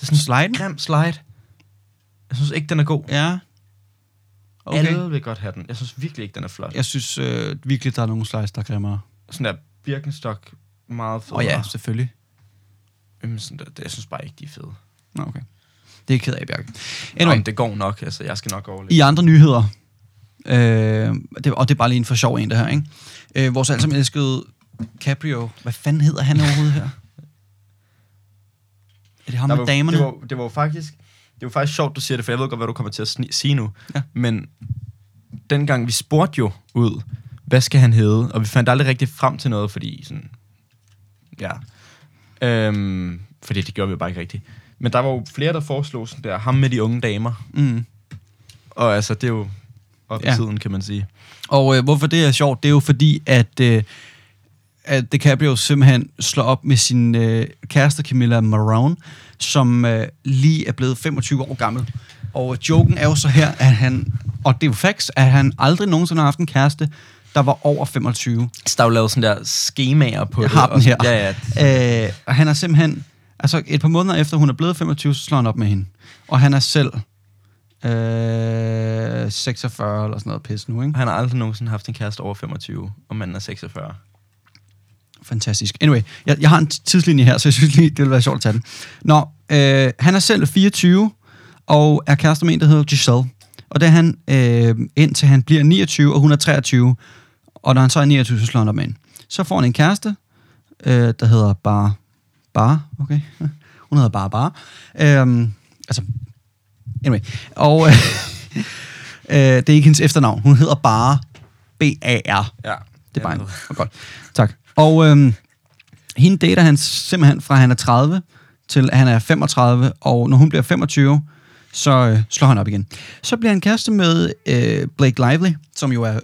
Det er sådan en grim slide. Jeg synes ikke, den er god. Ja. Okay. Alle vil godt have den. Jeg synes virkelig ikke, den er flot. Jeg synes øh, virkelig, der er nogle slides, der er grimmere. Sådan der Birkenstock, meget fed. Og ja, selvfølgelig. Jamen, sådan der, det, jeg synes bare ikke, de er fede. Nå, okay. Det er ked af, Bjarke. Anyway. Nå, det går nok. Altså, jeg skal nok overleve. i andre nyheder, øh, det, og det er bare lige en for sjov en, det her, ikke? Øh, vores alle sammen elskede Caprio. Hvad fanden hedder han overhovedet her? Er det ham Der med var, damerne? Det var, det var jo faktisk, det var faktisk sjovt, du siger det, for jeg ved godt, hvad du kommer til at sni- sige nu. Ja. Men dengang vi spurgte jo ud, hvad skal han hedde? Og vi fandt aldrig rigtig frem til noget, fordi sådan, ja. Øhm, fordi det gjorde vi jo bare ikke rigtigt. Men der var jo flere, der foreslog sådan der, ham med de unge damer. Mm. Og altså, det er jo op i Ja. tiden, kan man sige. Og øh, hvorfor det er sjovt, det er jo fordi, at, øh, at DiCaprio simpelthen slår op med sin øh, kæreste Camilla Marone, som øh, lige er blevet 25 år gammel. Og joken er jo så her, at han, og det er jo facts, at han aldrig nogensinde har haft en kæreste, der var over 25. Så der er jo lavet sådan der skemaer på Jeg det. har den her. Ja, ja. Øh, og han er simpelthen, altså et par måneder efter hun er blevet 25, så slår han op med hende. Og han er selv øh, 46 eller sådan noget pis nu, ikke? Han har aldrig nogensinde haft en kæreste over 25, og manden er 46. Fantastisk. Anyway, jeg, jeg har en tidslinje her, så jeg synes lige, det vil være sjovt at tage den. Nå, øh, han er selv 24, og er kærester med en, der hedder Giselle. Og det er han, øh, indtil han bliver 29, og hun er 23. Og når han så er 29, så slår han op med hende. Så får han en kæreste, øh, der hedder Bar... Bar, okay. Hun hedder Bar Bar. Øhm, altså, anyway. Og øh, øh, det er ikke hendes efternavn. Hun hedder Bar B-A-R. Ja. Det er bare en. Oh, godt. Tak. Og øhm, hende dater han simpelthen fra han er 30 til han er 35, og når hun bliver 25, så øh, slår han op igen. Så bliver han kæreste med øh, Blake Lively, som jo er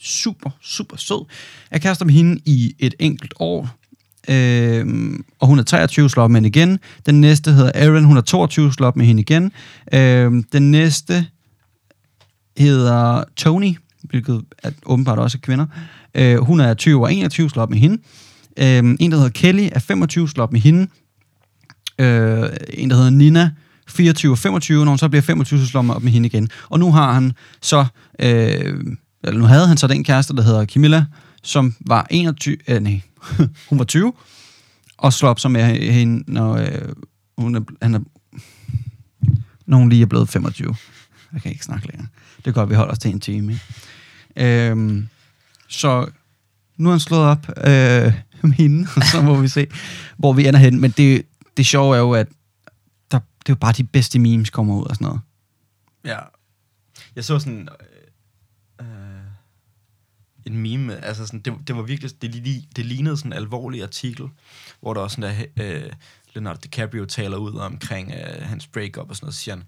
super, super sød. Er kærester med hende i et enkelt år. Øh, og hun er 23, slår op med hende igen. Den næste hedder Aaron, hun er 22, slår op med hende igen. Øh, den næste hedder Tony, hvilket er åbenbart også er kvinder. Øh, hun er 20 og 21, slår op med hende. Øh, en, der hedder Kelly, er 25, slår op med hende. Øh, en, der hedder Nina, 24 og 25, når hun så bliver 25, så slår man op med hende igen. Og nu har han så, øh, eller nu havde han så den kæreste, der hedder Camilla, som var 21, øh, nej, hun var 20, og slår op så med hende, når øh, hun er, han er, når hun lige er blevet 25. Jeg kan ikke snakke længere. Det er godt, vi holder os til en time. Ikke? Øhm, så nu er han slået op øh, med hende, og så må vi se, hvor vi ender hen. Men det, det sjove er jo, at der, det er jo bare de bedste memes kommer ud og sådan noget. Ja. Jeg så sådan... Øh, øh en meme, altså sådan, det, det var virkelig, det, det lignede sådan en alvorlig artikel, hvor der også sådan der, øh, Leonardo DiCaprio taler ud omkring øh, hans breakup og sådan noget, så siger han,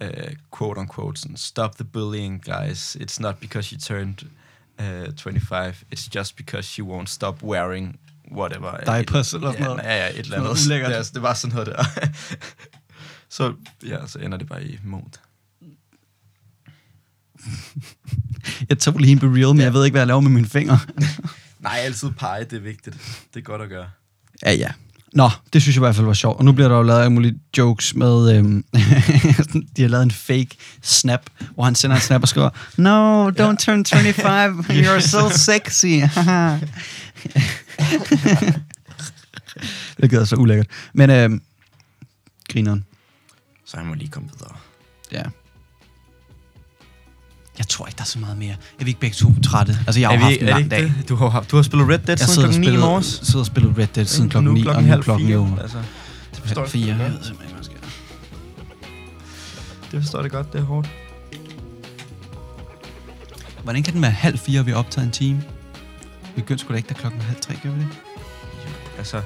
øh, quote unquote, sådan, stop the bullying, guys, it's not because you turned øh, uh, 25, it's just because you won't stop wearing whatever. Diapers Et- eller sådan ja, noget. Ja, ja, et eller andet. ulækkert. Ja, altså, det var sådan noget der. så, ja, så ender det bare i mod. Jeg tog lige en på real, men jeg ved ikke, hvad jeg laver med mine fingre. Nej, altid pege, det er vigtigt. Det er godt at gøre. ja, ja. Nå, det synes jeg i hvert fald var sjovt. Og nu bliver der jo lavet alle mulige jokes med... Øhm, de har lavet en fake snap, hvor han sender en snap og skriver, No, don't ja. turn 25, you're so sexy. det er så ulækkert. Men øhm, grineren. Så han må lige komme videre. Ja. Jeg tror ikke, der er så meget mere. Er vi ikke begge to trætte? Altså, jeg har jo haft en lang dag. det? Du har, du har spillet Red Dead Jeg siden klokken 9 i morges. sidder og spillet Red Dead siden klokken nu 9, klokken og nu halv klokken fire. jo Altså, det forstår jeg 4. Jeg ved simpelthen ikke, hvad. Det forstår jeg godt, det er hårdt. Hvordan kan den være halv fire, og vi har optaget en time? Vi begyndte sgu da ikke, da klokken halv tre, gør vi det? Altså,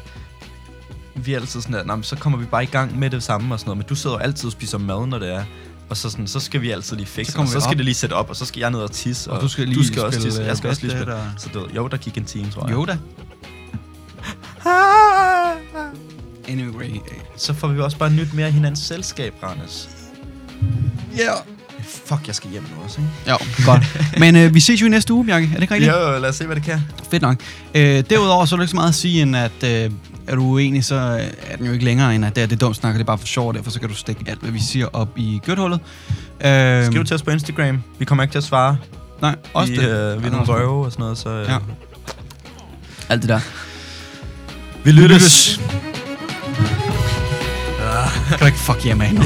vi er altid sådan "Nå, men så kommer vi bare i gang med det samme og sådan noget, men du sidder jo altid og spiser mad, når det er. Og så, sådan, så skal vi altid lige fikse Så så, og skal op. det lige sætte op, og så skal jeg ned og tisse. Og du skal lige du skal også spille, tisse. øh, Jeg skal også lige spille. Og- Så det, jo, der gik en time, tror jeg. Yoda. Anyway. Så får vi også bare nyt mere af hinandens selskab, Rannes. Ja. Yeah. Fuck, jeg skal hjem nu også, ikke? Ja, godt. Men øh, vi ses jo i næste uge, Bjarke. Er det ikke rigtigt? Jo, jo, lad os se, hvad det kan. Fedt nok. Øh, derudover så er der ikke så meget at sige, end at øh, er du uenig, så er den jo ikke længere, end at det er det dumt snak, og det er bare for sjov, derfor så kan du stikke alt, hvad vi siger op i gødhullet. Øh, Skriv til os på Instagram. Vi kommer ikke til at svare. Nej, også vi, det. Øh, vi er nogle røve og sådan noget, så... Øh, Ja. Alt det der. Vi lyttes. Kan du ikke fuck jer med nu?